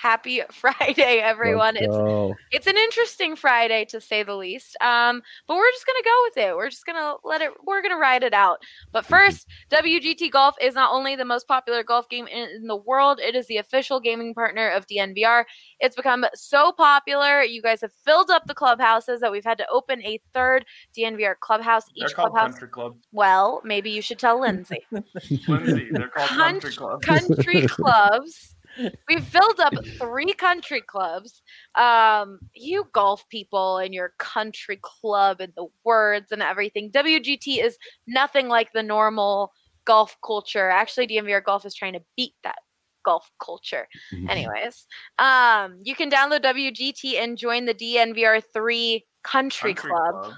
Happy Friday, everyone. It's it's an interesting Friday to say the least. Um, but we're just gonna go with it. We're just gonna let it. We're gonna ride it out. But first, WGT Golf is not only the most popular golf game in, in the world. It is the official gaming partner of DNVR. It's become so popular. You guys have filled up the clubhouses that we've had to open a third DNVR clubhouse. Each they're clubhouse. Country Club. Well, maybe you should tell Lindsay. Lindsay, they're called Country Club. Country clubs. We've filled up three country clubs. Um, you golf people and your country club and the words and everything. WGT is nothing like the normal golf culture. Actually, DNVR Golf is trying to beat that golf culture. Mm-hmm. Anyways, um, you can download WGT and join the DNVR three country, country club. club.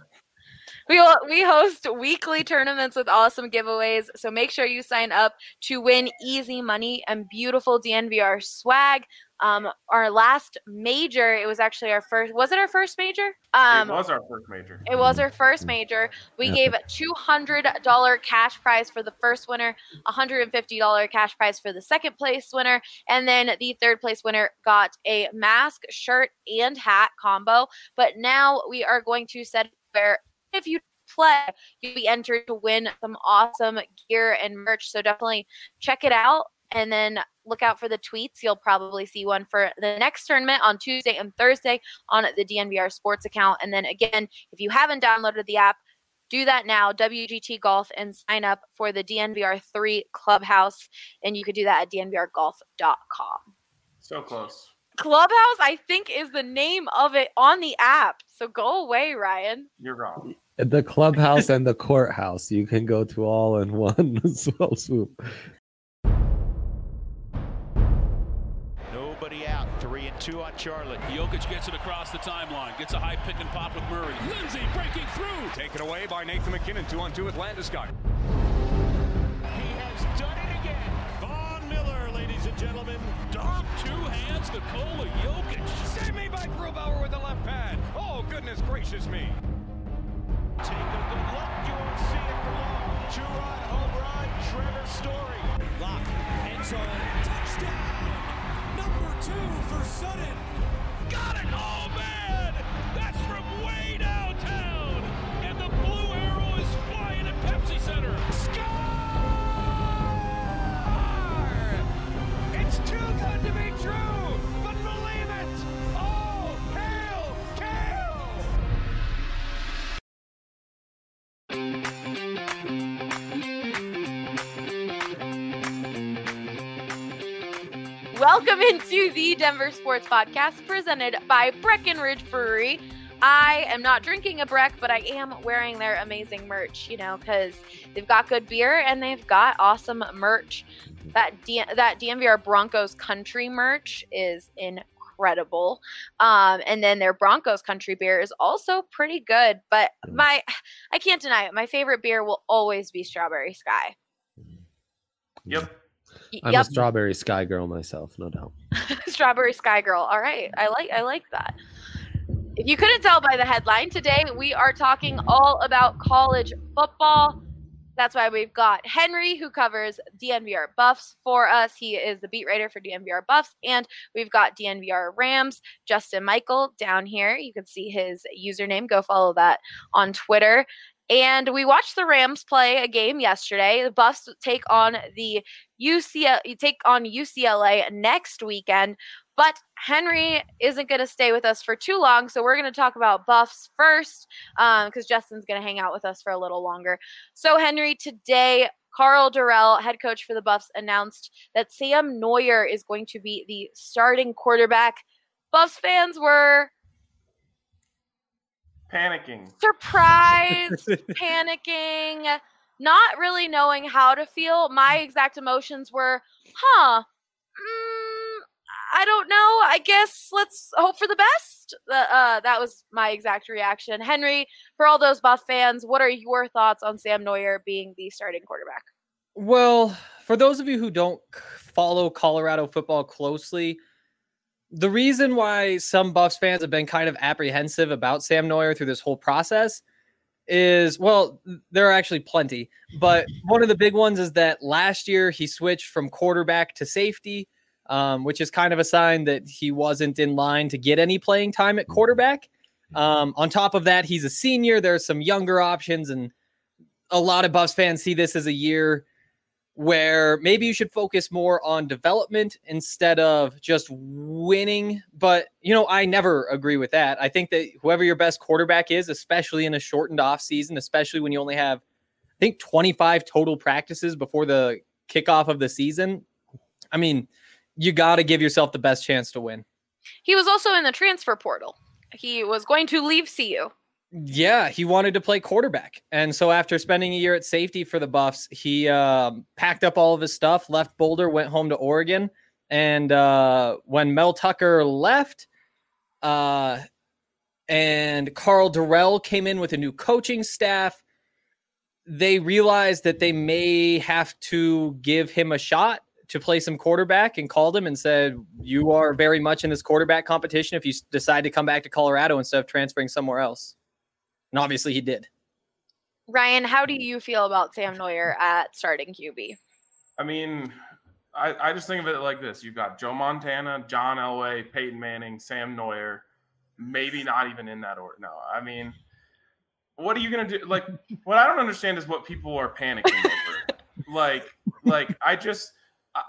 We we host weekly tournaments with awesome giveaways, so make sure you sign up to win easy money and beautiful DNVR swag. Um, our last major, it was actually our first. Was it our first major? Um, it was our first major. It was our first major. We yeah. gave a two hundred dollar cash prize for the first winner, a hundred and fifty dollar cash prize for the second place winner, and then the third place winner got a mask, shirt, and hat combo. But now we are going to set where if you play, you'll be entered to win some awesome gear and merch. So definitely check it out and then look out for the tweets. You'll probably see one for the next tournament on Tuesday and Thursday on the DNVR Sports account. And then again, if you haven't downloaded the app, do that now, WGT Golf, and sign up for the DNVR 3 Clubhouse. And you could do that at dnvrgolf.com. So close. Clubhouse, I think, is the name of it on the app. So go away, Ryan. You're wrong the clubhouse and the courthouse. You can go to all in one swell swoop. Nobody out. Three and two on Charlotte. Jokic gets it across the timeline. Gets a high pick and pop with Murray. Lindsay breaking through. Taken away by Nathan MacKinnon. Two on two with Landeskog. He has done it again. Von Miller, ladies and gentlemen. Dog two hands. Nikola Jokic. Save me by Grubauer with the left pad. Oh, goodness gracious me. Take a good look. You won't see it for long. Two-run home run, Trevor Story. Lock, end zone, touchdown. Number two for Sutton. Got it. Oh, man. That's from way downtown. And the blue arrow is flying at Pepsi Center. Score! It's too good to be true. Welcome into the Denver Sports Podcast presented by Breckenridge Brewery. I am not drinking a Breck, but I am wearing their amazing merch, you know, because they've got good beer and they've got awesome merch. That D- that DNVR Broncos country merch is incredible. Um, and then their Broncos country beer is also pretty good. But my, I can't deny it. My favorite beer will always be Strawberry Sky. Yep. I'm yep. a strawberry sky girl myself, no doubt. strawberry sky girl. All right. I like I like that. If you couldn't tell by the headline, today we are talking all about college football. That's why we've got Henry, who covers DNVR Buffs for us. He is the beat writer for DNVR Buffs. And we've got DNVR Rams, Justin Michael down here. You can see his username. Go follow that on Twitter. And we watched the Rams play a game yesterday. The Buffs take on the UCLA, take on UCLA next weekend. But Henry isn't going to stay with us for too long, so we're going to talk about Buffs first, because um, Justin's going to hang out with us for a little longer. So Henry, today Karl Dorrell, head coach for the Buffs, announced that Sam Noyer is going to be the starting quarterback. Buffs fans were panicking, surprised, panicking, not really knowing how to feel. My exact emotions were, huh, mm, I don't know. I guess let's hope for the best. Uh, uh, that was my exact reaction. Henry, for all those Buff fans, what are your thoughts on Sam Noyer being the starting quarterback? Well, for those of you who don't follow Colorado football closely, the reason why some Buffs fans have been kind of apprehensive about Sam Noyer through this whole process is well, there are actually plenty, but one of the big ones is that last year he switched from quarterback to safety. um, which is kind of a sign that he wasn't in line to get any playing time at quarterback. Um, on top of that, he's a senior. There's some younger options, and a lot of Buffs fans see this as a year where maybe you should focus more on development instead of just winning. But, you know, I never agree with that. I think that whoever your best quarterback is, especially in a shortened off season, especially when you only have, I think, 25 total practices before the kickoff of the season, I mean, you got to give yourself the best chance to win. He was also in the transfer portal. He was going to leave CU. Yeah, he wanted to play quarterback. And so after spending a year at safety for the Buffs, he um, packed up all of his stuff, left Boulder, went home to Oregon. And uh, when Mel Tucker left, uh, and Karl Dorrell came in with a new coaching staff, they realized that they may have to give him a shot to play some quarterback and called him and said, You are very much in this quarterback competition if you decide to come back to Colorado instead of transferring somewhere else. And obviously he did. Ryan, how do mm. you feel about Sam Noyer at starting QB? I mean, I, I just think of it like this: you've got Joe Montana, John Elway, Peyton Manning, Sam Noyer. Maybe not even in that order. No, I mean, what are you gonna do? Like, what I don't understand is what people are panicking over. like, like I just. I-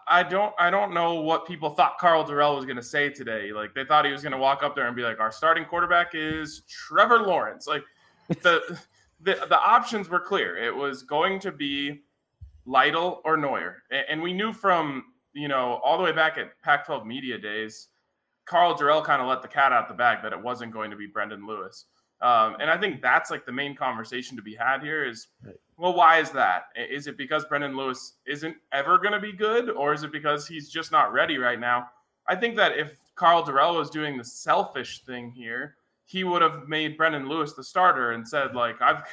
I don't I don't know what people thought Karl Dorrell was going to say today. Like they thought he was going to walk up there and be like, "Our starting quarterback is Trevor Lawrence." Like the the the options were clear. It was going to be Lytle or Noyer. And we knew from, you know, all the way back at Pac 12 media days, Karl Dorrell kind of let the cat out the bag that it wasn't going to be Brendon Lewis. Um, and I think that's like the main conversation to be had here is, well, why is that? Is it because Brendon Lewis isn't ever going to be good, or is it because he's just not ready right now? I think that if Karl Dorrell was doing the selfish thing here, he would have made Brendon Lewis the starter and said, like, I've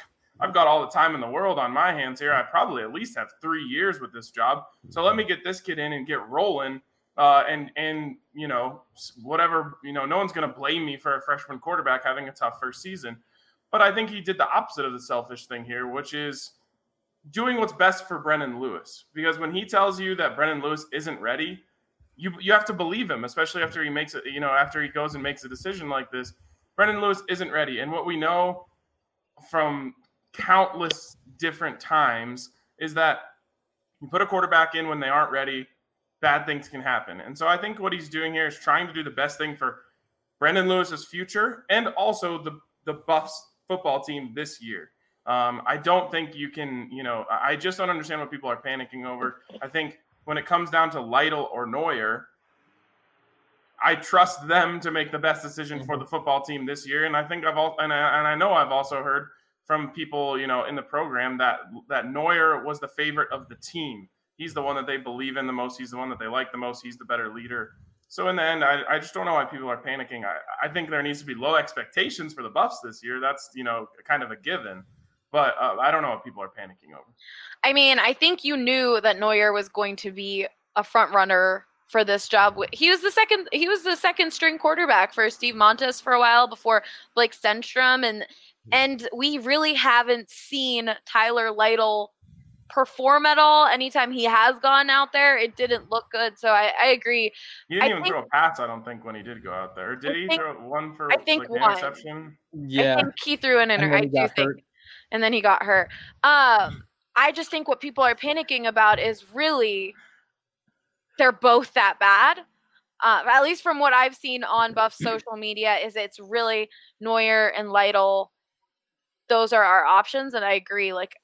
I've got all the time in the world on my hands here. I probably at least have three years with this job. So let me get this kid in and get rolling. Uh, and and you know whatever you know, no one's going to blame me for a freshman quarterback having a tough first season. But I think he did the opposite of the selfish thing here, which is doing what's best for Brendon Lewis. Because when he tells you that Brendon Lewis isn't ready, you you have to believe him, especially after he makes it. You know, after he goes and makes a decision like this, Brendon Lewis isn't ready. And what we know from countless different times is that you put a quarterback in when they aren't ready, bad things can happen. And so I think what he's doing here is trying to do the best thing for Brendon Lewis's future and also the the Buffs football team this year. Um, I don't think you can, you know, I just don't understand what people are panicking over. I think when it comes down to Lytle or Noyer, I trust them to make the best decision for the football team this year. And I think I've all and I, and I know I've also heard from people, you know, in the program that that Noyer was the favorite of the team. He's the one that they believe in the most. He's the one that they like the most. He's the better leader. So in the end, I, I just don't know why people are panicking. I, I think there needs to be low expectations for the Buffs this year. That's you know kind of a given. But uh, I don't know what people are panicking over. I mean, I think you knew that Noyer was going to be a front runner for this job. He was the second he was the second string quarterback for Steve Montez for a while before Blake Stenstrom and and we really haven't seen Tyler Lytle perform at all. Anytime he has gone out there, it didn't look good. So I, I agree. He didn't I even think- throw a pass, I don't think, when he did go out there. Did I he think- throw one for I think like, the one. interception? Yeah. I think he threw an And inter- then I he do got think hurt. and then he got hurt. Um, I just think what people are panicking about is really they're both that bad. Uh, at least from what I've seen on Buff social media, is it's really Noyer and Lytle. Those are our options, and I agree. Like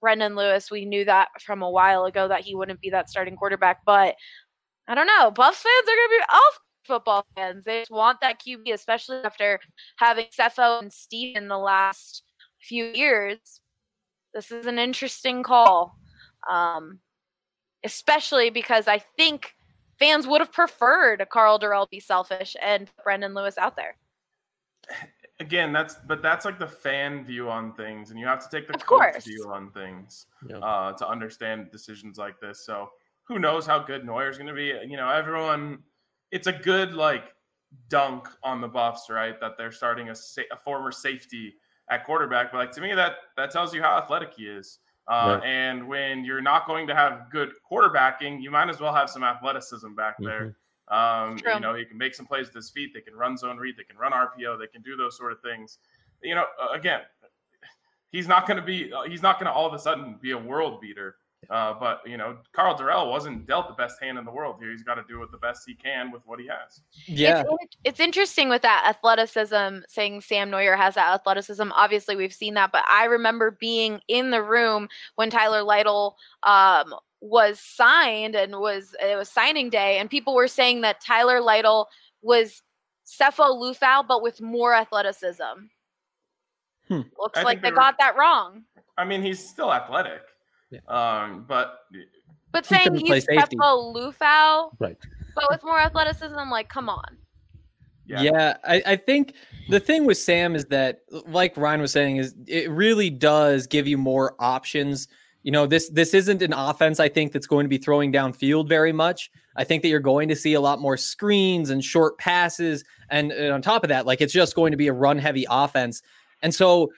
Brendon Lewis, we knew that from a while ago that he wouldn't be that starting quarterback, but I don't know. Buffs fans are gonna be off football fans. They just want that QB, especially after having Sefo and Steve in the last few years. This is an interesting call, um, especially because I think fans would have preferred Karl Dorrell be selfish and Brendon Lewis out there. Again, that's but that's like the fan view on things, and you have to take the Of coach course. view on things Yeah. uh, to understand decisions like this. So who knows how good Noyer's going to be? You know, everyone. It's a good like dunk on the Buffs, right? That they're starting a, sa- a former safety at quarterback. But like to me, that that tells you how athletic he is. Uh, Right. And when you're not going to have good quarterbacking, you might as well have some athleticism back there. Um, you know, he can make some plays with his feet. They can run zone read. They can run RPO. They can do those sort of things. You know, again, he's not going to be. Uh, he's not going to all of a sudden be a world beater. Uh, but you know, Karl Dorrell wasn't dealt the best hand in the world here. He's got to do it the best he can with what he has. Yeah. It's, it's interesting with that athleticism, saying Sam Noyer has that athleticism. Obviously, we've seen that, but I remember being in the room when Tyler Lytle um, was signed and was it was signing day, and people were saying that Tyler Lytle was Sefo Liufau, but with more athleticism. Hmm. Looks I like they they were- got that wrong. I mean, he's still athletic. Yeah. Um, but But saying couldn't play he's safety. Sefo Liufau, Right. but with more athleticism, like, come on. yeah, Yeah, I, I think the thing with Sam is that, like Ryan was saying, is it really does give you more options. You know, this this isn't an offense I think that's going to be throwing downfield very much. I think that you're going to see a lot more screens and short passes, and, and on top of that, like it's just going to be a run heavy offense. And so,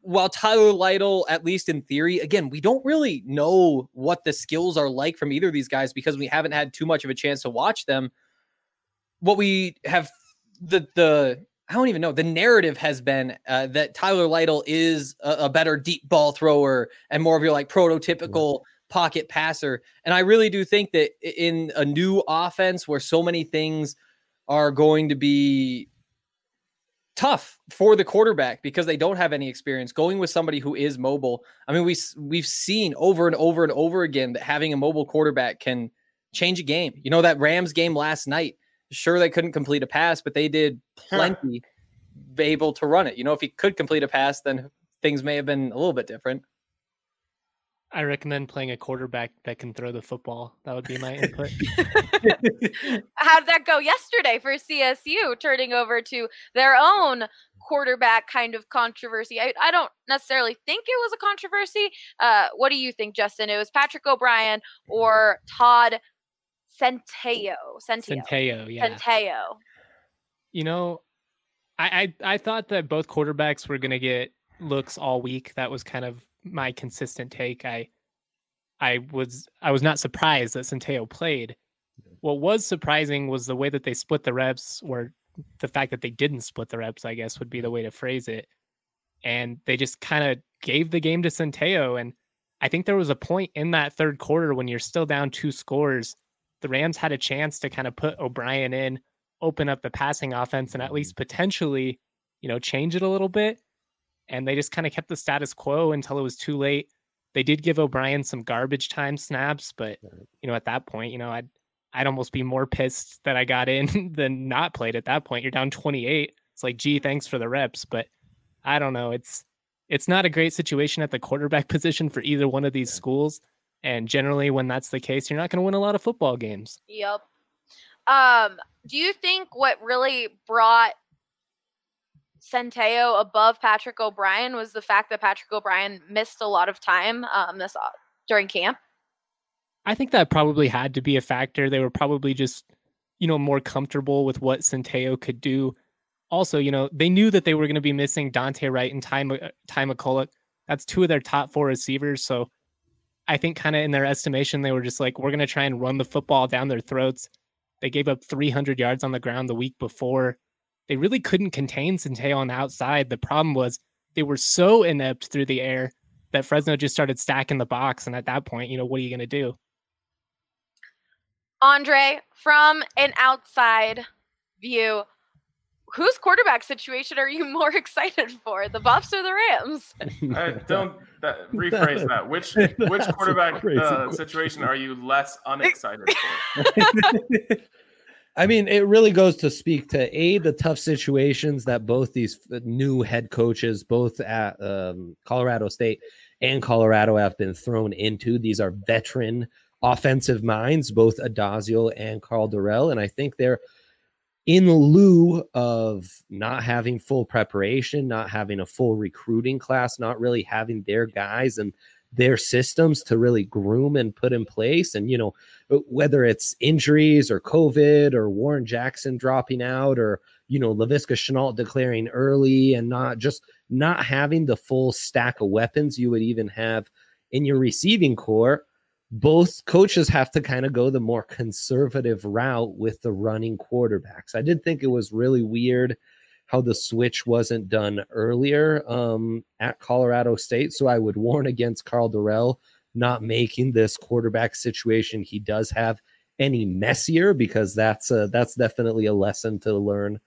while Tyler Lytle, at least in theory, again, we don't really know what the skills are like from either of these guys because we haven't had too much of a chance to watch them. What we have the the I don't even know the narrative has been uh, that Tyler Lytle is a, a better deep ball thrower and more of your like prototypical pocket passer. And I really do think that in a new offense where so many things are going to be tough for the quarterback because they don't have any experience going with somebody who is mobile. I mean, we we've seen over and over and over again that having a mobile quarterback can change a game. You know that Rams game last night. Sure, they couldn't complete a pass, but they did plenty be able to run it. You know, if he could complete a pass, then things may have been a little bit different. I recommend playing a quarterback that can throw the football. That would be my input. How did that go yesterday for CSU, turning over to their own quarterback kind of controversy? I, I don't necessarily think it was a controversy. Uh, what do you think, Justin? It was Patrick O'Brien or Todd Centeio? Centeio. Centeio, yeah. Centeio. You know, I, I I thought that both quarterbacks were going to get looks all week. That was kind of my consistent take. I I was I was not surprised that Centeio played. What was surprising was the way that they split the reps, or the fact that they didn't split the reps. I guess would be the way to phrase it. And they just kind of gave the game to Centeio. And I think there was a point in that third quarter when you're still down two scores. The Rams had a chance to kind of put O'Brien in, open up the passing offense, and at mm-hmm. least potentially, you know, change it a little bit. And they just kind of kept the status quo until it was too late. They did give O'Brien some garbage time snaps, but you know, at that point, you know, I'd I'd almost be more pissed that I got in than not played at that point. You're down 28. It's like, gee, thanks for the reps, but I don't know. It's it's not a great situation at the quarterback position for either one of these schools. And generally, when that's the case, you're not going to win a lot of football games. Yep. Um, do you think what really brought Centeio above Patrick O'Brien was the fact that Patrick O'Brien missed a lot of time um, this uh, during camp? I think that probably had to be a factor. They were probably just, you know, more comfortable with what Centeio could do. Also, you know, they knew that they were going to be missing Dante Wright and Ty, Mc- Ty. That's two of their top four receivers. So I think kind of in their estimation, they were just like, we're going to try and run the football down their throats. They gave up 300 yards on the ground the week before. They really couldn't contain Centeio on the outside. The problem was they were so inept through the air that Fresno just started stacking the box. And at that point, you know, what are you going to do? Andre, from an outside view, whose quarterback situation are you more excited for, the Buffs or the Rams? I don't that, rephrase that. Which which quarterback uh, situation are you less unexcited for? I mean, it really goes to speak to a the tough situations that both these new head coaches, both at um, Colorado State and Colorado, have been thrown into. These are veteran offensive minds, both Addazio and Karl Dorrell, and I think they're in lieu of not having full preparation, not having a full recruiting class, not really having their guys and their systems to really groom and put in place, and you know whether it's injuries or COVID or Warren Jackson dropping out or, you know, Laviska Shenault declaring early and not just not having the full stack of weapons you would even have in your receiving corps. both coaches have to kind of go the more conservative route with the running quarterbacks. I did think it was really weird how the switch wasn't done earlier um, at Colorado State. So I would warn against Karl Dorrell not making this quarterback situation he does have any messier because that's a, that's definitely a lesson to learn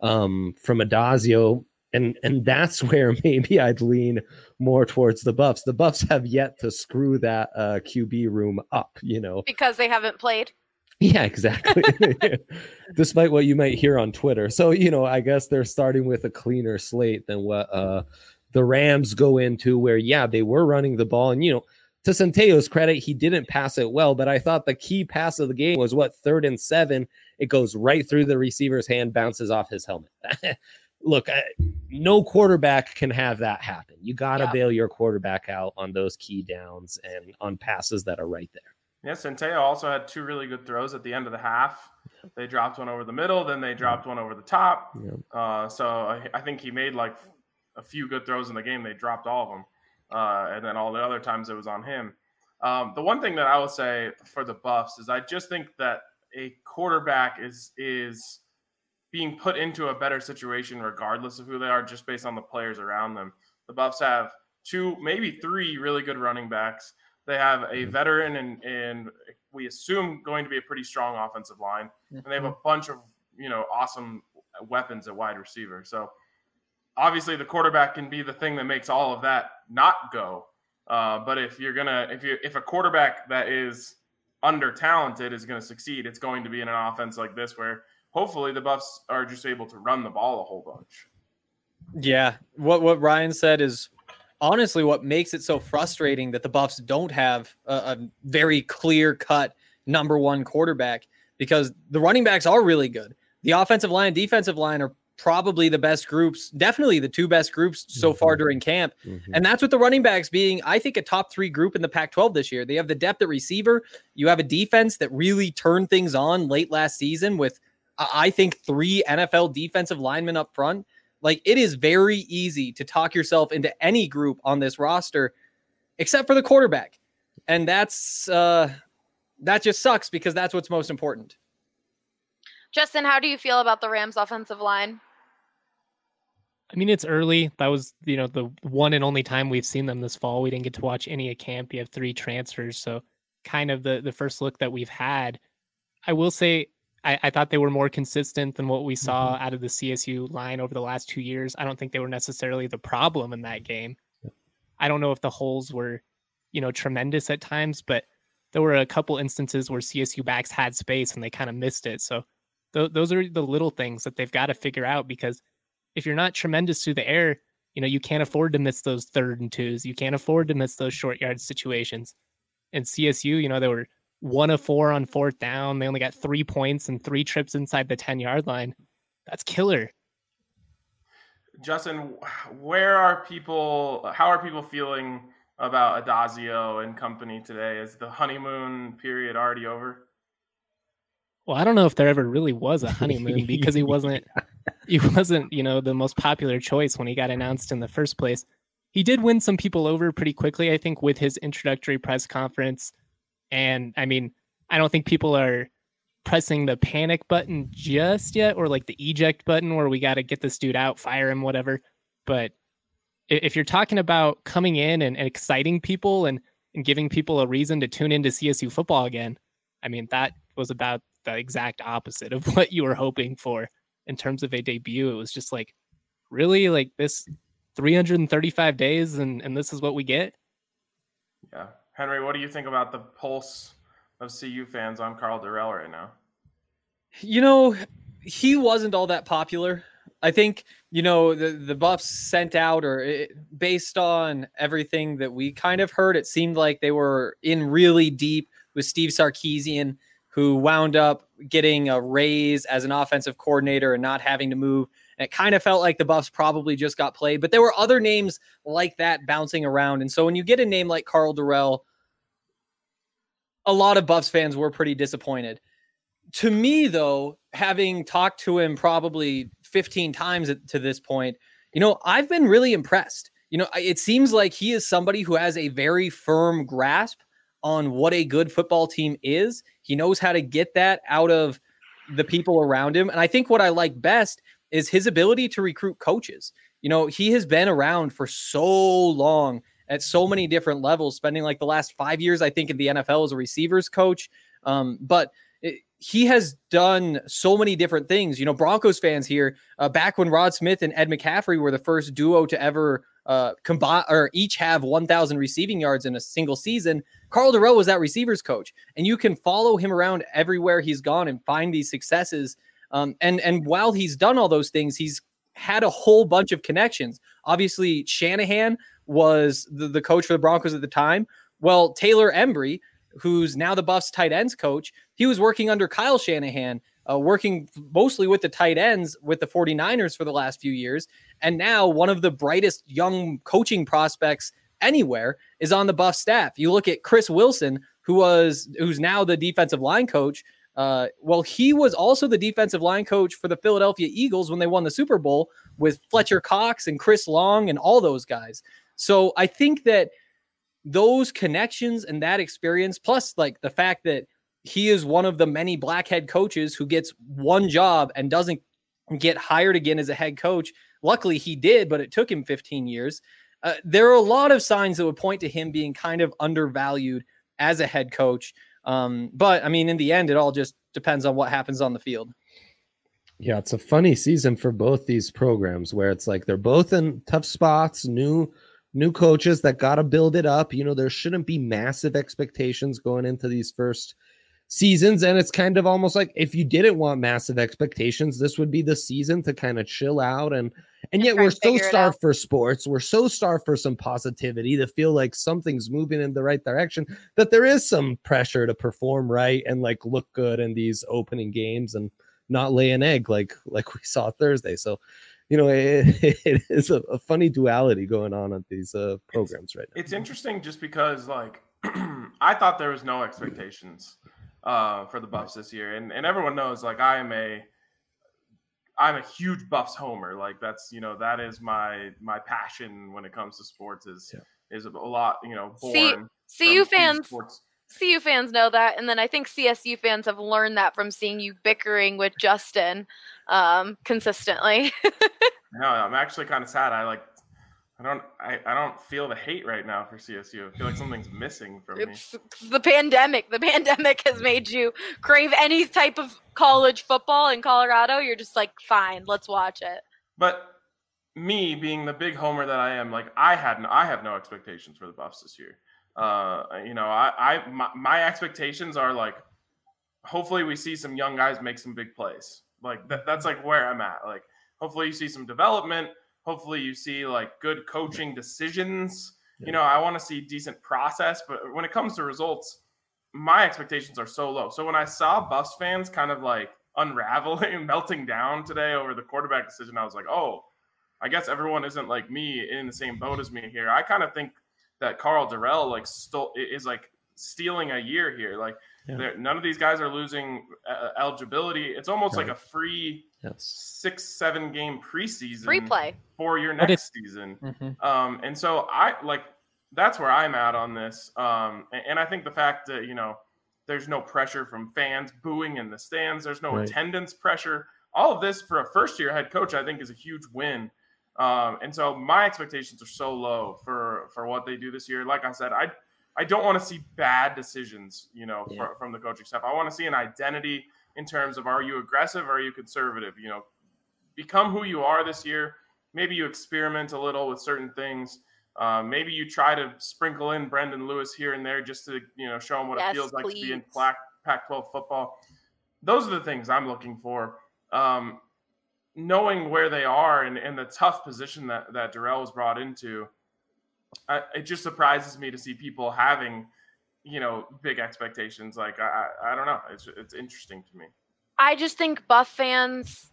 um, from Addazio. And and that's where maybe I'd lean more towards the Buffs. The Buffs have yet to screw that uh, QB room up, you know, because they haven't played. Yeah, exactly. Despite what you might hear on Twitter. So, you know, I guess they're starting with a cleaner slate than what uh the Rams go into where yeah, they were running the ball and you know, to Centeio's credit, he didn't pass it well, but I thought the key pass of the game was what third and 7, it goes right through the receiver's hand, bounces off his helmet. Look, I, no quarterback can have that happen. You got to Yeah. bail your quarterback out on those key downs and on passes that are right there. Yeah, Centeio also had two really good throws at the end of the half. They dropped one over the middle, then they dropped one over the top. Yeah. Uh, so I, I think he made like a few good throws in the game. They dropped all of them, uh, and then all the other times it was on him. Um, the one thing that I will say for the Buffs is I just think that a quarterback is is being put into a better situation regardless of who they are, just based on the players around them. The Buffs have two, maybe three really good running backs. They have a veteran and and we assume going to be a pretty strong offensive line, and they have a bunch of you know awesome weapons at wide receiver. So obviously the quarterback can be the thing that makes all of that not go. Uh, but if you're gonna if you if a quarterback that is under talented is going to succeed, it's going to be in an offense like this where hopefully the Buffs are just able to run the ball a whole bunch. Yeah, what what Ryan said is honestly what makes it so frustrating that the Buffs don't have a, a very clear cut number one quarterback because the running backs are really good. The offensive line, defensive line are probably the best groups, definitely the two best groups so far Mhm. during camp. Mhm. And that's with the running backs being, I think, a top three group in the Pac 12 this year. They have the depth at receiver. You have a defense that really turned things on late last season with, I think, three NFL defensive linemen up front. Like it is very easy to talk yourself into any group on this roster, except for the quarterback. And that's, uh, that just sucks because that's what's most important. Justin, how do you feel about the Rams offensive line? I mean, it's early. That was, you know, the one and only time we've seen them this fall. We didn't get to watch any at camp. You have three transfers, so kind of the the first look that we've had. I will say, I, I thought they were more consistent than what we saw mm-hmm. out of the CSU line over the last two years. I don't think they were necessarily the problem in that game. I don't know if the holes were, you know, tremendous at times, but there were a couple instances where CSU backs had space and they kind of missed it. So th- those are the little things that they've got to figure out because if you're not tremendous through the air, you know, you can't afford to miss those third and twos. You can't afford to miss those short yard situations. And CSU, you know, they were one of four on fourth down. They only got three points and three trips inside the 10 yard line. That's killer. Justin, where are people? How are people feeling about Addazio and company today? Is the honeymoon period already over? Well, I don't know if there ever really was a honeymoon because he wasn't he wasn't, you know, the most popular choice when he got announced in the first place. He did win some people over pretty quickly, I think, with his introductory press conference. And I mean, I don't think people are pressing the panic button just yet or like the eject button where we got to get this dude out, fire him, whatever. But if you're talking about coming in and, and exciting people and, and giving people a reason to tune into CSU football again, I mean, that was about the exact opposite of what you were hoping for in terms of a debut. It was just like, really, like this 335 days, and and this is what we get. Yeah, Henry, what do you think about the pulse of CU fans on Karl Dorrell right now? You know, he wasn't all that popular. I think you know the the Buffs sent out, or it, based on everything that we kind of heard, it seemed like they were in really deep with Steve Sarkisian, who wound up getting a raise as an offensive coordinator and not having to move. And it kind of felt like the Buffs probably just got played, but there were other names like that bouncing around. And so when you get a name like Karl Dorrell, a lot of Buffs fans were pretty disappointed to me though having talked to him probably 15 times to this point you know i've been really impressed you know it seems like he is somebody who has a very firm grasp on what a good football team is. He knows how to get that out of the people around him. And I think what I like best is his ability to recruit coaches. You know, he has been around for so long at so many different levels, spending like the last five years, I think, in the NFL as a receivers coach. Um, but it, he has done so many different things. You know, Broncos fans here, uh, back when Rod Smith and Ed McCaffrey were the first duo to ever uh, combine or each have 1,000 receiving yards in a single season, Karl Dorrell was that receivers coach, and you can follow him around everywhere he's gone and find these successes. Um, and and while he's done all those things, he's had a whole bunch of connections. Obviously, Shanahan was the, the coach for the Broncos at the time. Well, Taylor Embree, who's now the Buffs tight ends coach, he was working under Kyle Shanahan, uh, working mostly with the tight ends with the 49ers for the last few years. And now one of the brightest young coaching prospects anywhere is on the Buff staff. You look at Chris Wilson, who was who's now the defensive line coach. Uh, well, he was also the defensive line coach for the Philadelphia Eagles when they won the Super Bowl with Fletcher Cox and Chris Long and all those guys. So I think that those connections and that experience, plus like the fact that he is one of the many black head coaches who gets one job and doesn't get hired again as a head coach. Luckily, he did, but it took him 15 years. Uh, there are a lot of signs that would point to him being kind of undervalued as a head coach. Um, but I mean, in the end, it all just depends on what happens on the field. Yeah, it's a funny season for both these programs where it's like they're both in tough spots, new new coaches that got to build it up. You know, there shouldn't be massive expectations going into these first seasons and it's kind of almost like if you didn't want massive expectations this would be the season to kind of chill out and and yet we're so starved for sports we're so starved for some positivity to feel like something's moving in the right direction that there is some pressure to perform right and like look good in these opening games and not lay an egg like like we saw thursday. So you know it, it is a, a, funny duality going on at these uh programs it's, right now. it's interesting just because like i thought there was no expectations uh, for the Buffs this year, and and everyone knows like I am a I'm a huge Buffs homer. Like that's you know that is my my passion when it comes to sports is yeah. is a lot you know born. See, CU fans. Sports. CU fans know that, and then I think CSU fans have learned that from seeing you bickering with Justin um, consistently. no, I'm actually kind of sad. I like I don't I, I don't feel the hate right now for CSU. I feel like something's missing from it's, me. It's the pandemic. The pandemic has made you crave any type of college football in Colorado. You're just like, fine, let's watch it. But me being the big homer that I am, like I had no, I have no expectations for the Buffs this year. Uh, you know, I, I my, my expectations are like, hopefully we see some young guys make some big plays. Like that, that's like where I'm at. Like hopefully you see some development Hopefully, you see like good coaching decisions. Yeah. You know, I want to see decent process, but when it comes to results, my expectations are so low. So when I saw Buffs fans kind of like unraveling, melting down today over the quarterback decision, I was like, oh, I guess everyone isn't like me in the same boat as me here. I kind of think that Karl Dorrell like still is like stealing a year here. Like yeah. none of these guys are losing uh, eligibility. It's almost right. like a free yes. six, seven game preseason free play for your next season. Mm-hmm. Um, and so I like that's where I'm at on this. Um, and, and, I think the fact that you know there's no pressure from fans booing in the stands, there's no right. attendance pressure. All of this for a first year head coach, I think, is a huge win. Um, and so my expectations are so low for for what they do this year. Like I said, I I don't want to see bad decisions, you know, yeah. for, from the coaching staff. I want to see an identity in terms of are you aggressive, are you conservative? You know, become who you are this year. Maybe you experiment a little with certain things. Uh, maybe you try to sprinkle in Brendon Lewis here and there just to you know show him what yes, it feels like please. to be in Pac-12 football. Those are the things I'm looking for. Um, knowing where they are and, and the tough position that that Dorrell was brought into I, it just surprises me to see people having, you know, big expectations. Like I, I, I don't know. It's it's interesting to me. I just think Buff fans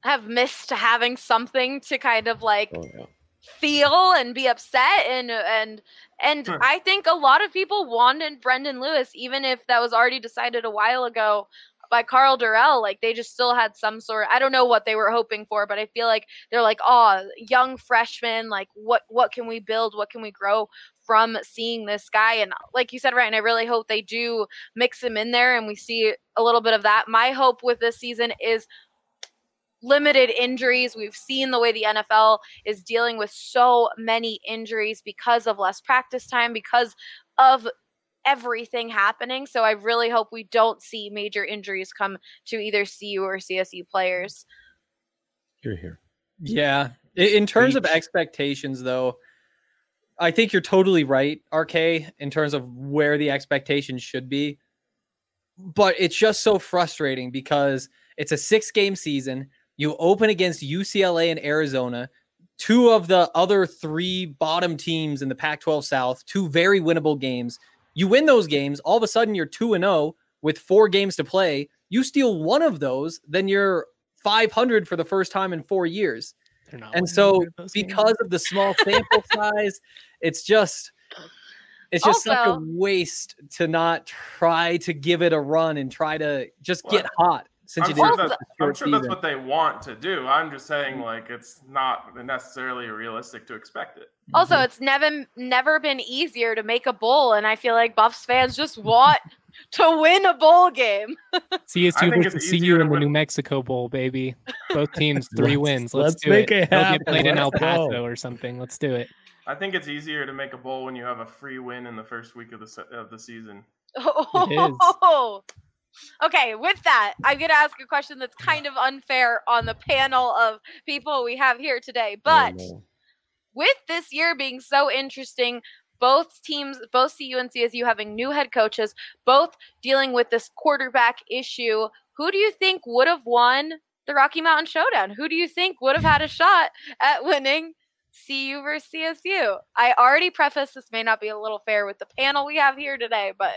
have missed having something to kind of like oh, yeah. feel and be upset and and and huh. I think a lot of people wanted Brendon Lewis, even if that was already decided a while ago. By Karl Dorrell. Like they just still had some sort. I don't know what they were hoping for, but I feel like they're like, oh, young freshman. Like what what can we build? What can we grow from seeing this guy? And like you said, Ryan, I really hope they do mix him in there and we see a little bit of that. My hope with this season is limited injuries. We've seen the way the NFL is dealing with so many injuries because of less practice time, because of everything happening. So I really hope we don't see major injuries come to either CU or CSU players. You're here. Yeah. In terms of expectations, though, I think you're totally right, RK, in terms of where the expectations should be. But it's just so frustrating because it's a six game season. You open against UCLA and Arizona, two of the other three bottom teams in the Pac 12 South, two very winnable games. You win those games, all of a sudden you're 2 and 0 with four games to play. You steal one of those, then you're 500 for the first time in four years. Not And so, either of those games. because of the small sample size, it's just it's just such a waste to not try to give it a run and try to just get hot since I'm you sure, did that's, I'm short sure that's what they want to do. I'm just saying, mm-hmm. like, it's not necessarily realistic to expect it. Also, mm-hmm. it's never never been easier to make a bowl, and I feel like Buffs fans just want to win a bowl game. CSU think versus CU in the New Mexico Bowl, baby. Both teams three Let's- wins. Let's, let's do make it. it They'll get played in El Let's go. Paso or something. Let's do it. I think it's easier to make a bowl when you have a free win in the first week of the se- of the season. Oh. Okay, with that, I'm going to ask a question that's kind of unfair on the panel of people we have here today. Oh, but Oh, with this year being so interesting, both teams, both CU and CSU having new head coaches, both dealing with this quarterback issue, who do you think would have won the Rocky Mountain Showdown? Who do you think would have had a shot at winning CU versus CSU? I already prefaced this may not be a little fair with the panel we have here today, but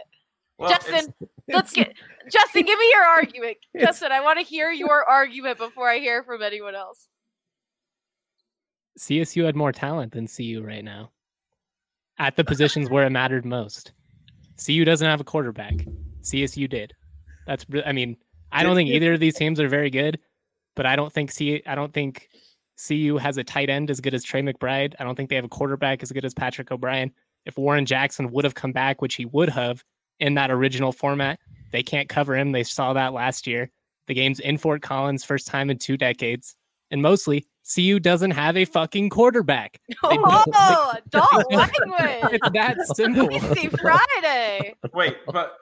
Well, it's- Justin, let's get Justin, give me your argument. Justin, I want to hear your argument before I hear from anyone else. CSU had more talent than CU right now at the positions where it mattered most. CU doesn't have a quarterback. CSU did. That's I mean, I don't think either of these teams are very good, but I don't think C I don't think CU has a tight end as good as Trey McBride. I don't think they have a quarterback as good as Patrick O'Brien. If Warren Jackson would have come back, which he would have in that original format, they can't cover him. They saw that last year. The game's in Fort Collins, first time in two decades. And mostly, CU doesn't have a fucking quarterback. They oh, don't- Oh, adult language. It's that simple. Feisty Friday. Wait, but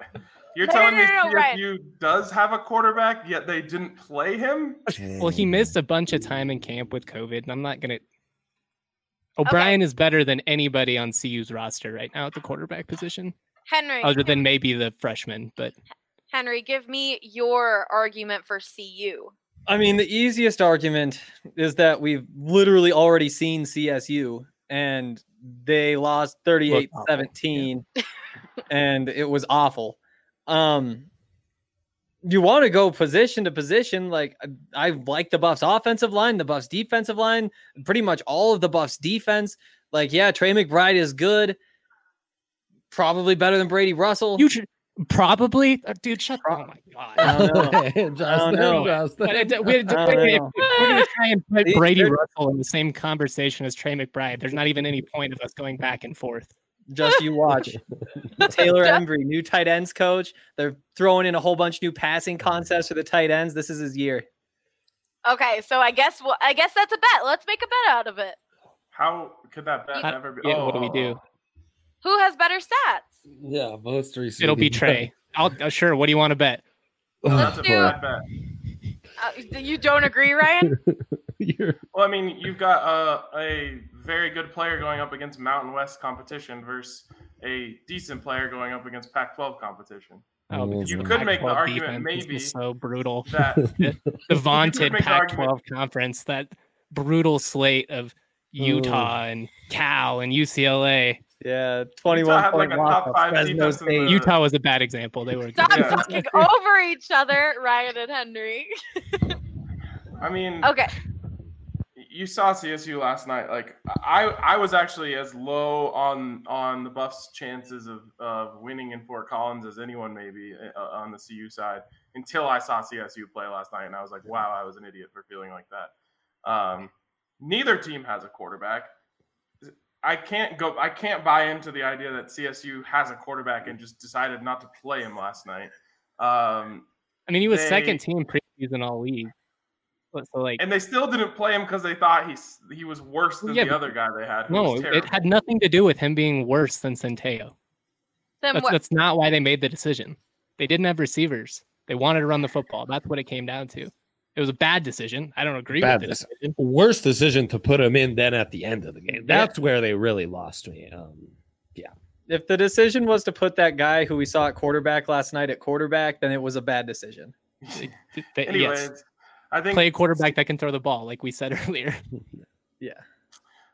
you're No, no, telling no, me no, no, Ryan. CSU does have a quarterback, yet they didn't play him? Well, he missed a bunch of time in camp with COVID, and I'm not gonna. O'Brien is better than anybody on CU's roster right now at the quarterback position, Henry, other than maybe the freshman. But Henry, give me your argument for CU. I mean, the easiest argument is that we've literally already seen CSU and they lost 38 awful, 17 and it was awful. Um, you want to go position to position. Like, I, I like the Buffs offensive line, the Buffs defensive line, pretty much all of the Buffs defense. Like, yeah, Trey McBride is good, probably better than Brady Russell. you should probably, uh, dude, shut. Oh my god. I don't know. Justin, know. Justin. But it- we- I don't if know. we're gonna try and put Brady Russell in the same conversation as Trey McBride, there's not even any point of us going back and forth. Just you watch. Taylor Jeff- Embree, new tight ends coach. They're throwing in a whole bunch of new passing concepts for the tight ends. This is his year. Okay, so I guess well, I guess that's a bet. Let's make a bet out of it. How could that bet How- never be? yeah, what do we oh, do? Who has better stats? yeah, most recent. It'll be Trey. I'll uh, sure. What do you want to bet? Let's do- bad. Uh, you don't agree, Ryan? Well, I mean, you've got uh, a very good player going up against Mountain West competition versus a decent player going up against Pac-12 competition. Oh, You could make the Pac-12 argument defense is maybe so brutal. That the vaunted make the argument- Pac-12 conference, that brutal slate of Utah and Cal and UCLA. Yeah, Utah 21 had, point like, a loss top five Fresno State. the- Utah was a bad example. They were. Stop Yeah. talking over each other, Ryan and Henry. I mean, Okay, you saw CSU last night. Like I, I was actually as low on on the Buffs' chances of of winning in Fort Collins as anyone maybe uh, on the CU side. until I saw CSU play last night, and I was like, wow, I was an idiot for feeling like that. Um, neither team has a quarterback. I can't go. I can't buy into the idea that CSU has a quarterback and just decided not to play him last night. Um, I mean, he was They- second team preseason all league. So like, and they still didn't play him because they thought he's he was worse than Yeah, the other guy they had. No, it had nothing to do with him being worse than Centeio. Then That's what? that's not why they made the decision. They didn't have receivers. They wanted to run the football. That's what it came down to. It was a bad decision. I don't agree Bad with the decision. decision. Worst decision to put him in then at the end of the game. That's where they really lost me. Um, yeah. If the decision was to put that guy who we saw at quarterback last night at quarterback, then it was a bad decision. Th- th- Anyways, yes, I think play a quarterback that can throw the ball, like we said earlier. Yeah.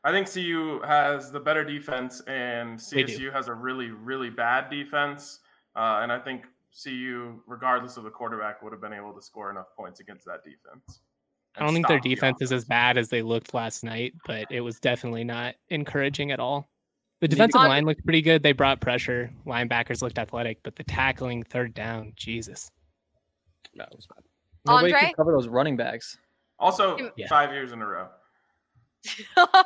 I think CU has the better defense, and CSU has a really, really bad defense. Uh, and I think CU, regardless of the quarterback, would have been able to score enough points against that defense. I don't think their stop the defense is as bad as they looked last night, but it was definitely not encouraging at all. The defensive line looked pretty good. They brought pressure. Linebackers looked athletic, but the tackling third down, Jesus. that was bad. Nobody Andre? could cover those running backs. Also, Yeah. five years in a row.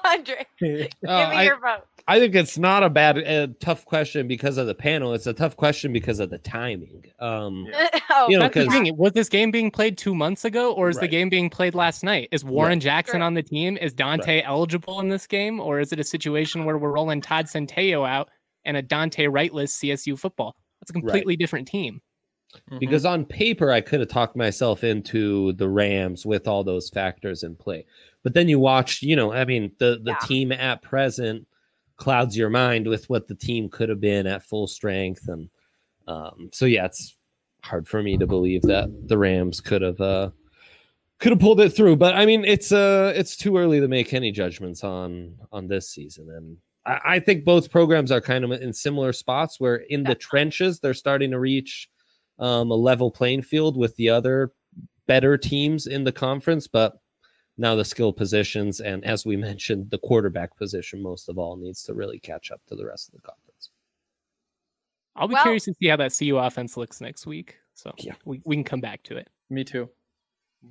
Andre, give Uh, me I, your vote. I think it's not a bad, uh, tough question because of the panel. It's a tough question because of the timing. Um, Yeah. oh, You know, That's the 'cause- thing. Was this game being played two months ago, or is the game being played last night? Is Warren Jackson Sure. on the team? Is Dante eligible in this game, or is it a situation where we're rolling Todd Centeio out and a Dante Wright-less CSU football? That's a completely different team. Mhm. because on paper I could have talked myself into the Rams with all those factors in play. But then you watch, you know, I mean, the the Yeah. team at present clouds your mind with what the team could have been at full strength, and um, so yeah, it's hard for me to believe that the Rams could have uh, could have pulled it through. But I mean, it's uh it's too early to make any judgments on on this season, and I, I think both programs are kind of in similar spots where in the trenches they're starting to reach um, a level playing field with the other better teams in the conference, but now the skill positions and as we mentioned, the quarterback position most of all needs to really catch up to the rest of the conference. I'll be Well- curious to see how that CU offense looks next week. So Yeah. we, we can come back to it. Me too.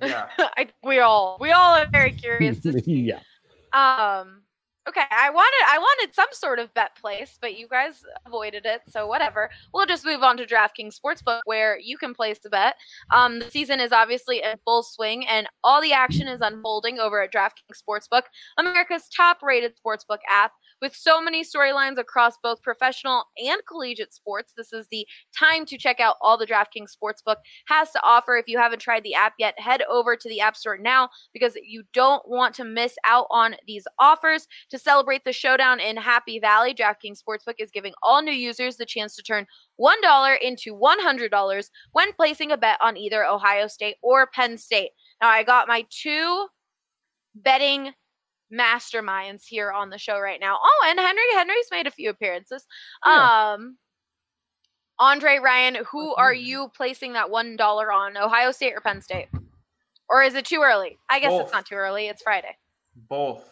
Yeah. I, we all we all are very curious to see. yeah. Um. Okay, I wanted I wanted some sort of bet place, but you guys avoided it, so whatever. We'll just move on to DraftKings Sportsbook, where you can place a bet. Um, the season is obviously in full swing, and all the action is unfolding over at DraftKings Sportsbook, America's top-rated sportsbook app. With so many storylines across both professional and collegiate sports, this is the time to check out all the DraftKings Sportsbook has to offer. If you haven't tried the app yet, head over to the App Store now because you don't want to miss out on these offers. To celebrate the showdown in Happy Valley, DraftKings Sportsbook is giving all new users the chance to turn $1 into $100 when placing a bet on either Ohio State or Penn State. Now, I got my two betting masterminds here on the show right now. Oh, and Henry Henry's made a few appearances. Yeah. Um Andre Ryan, who are you placing that $1 on? Ohio State or Penn State? Or is it too early? I guess Both. it's not too early. It's Friday. Both.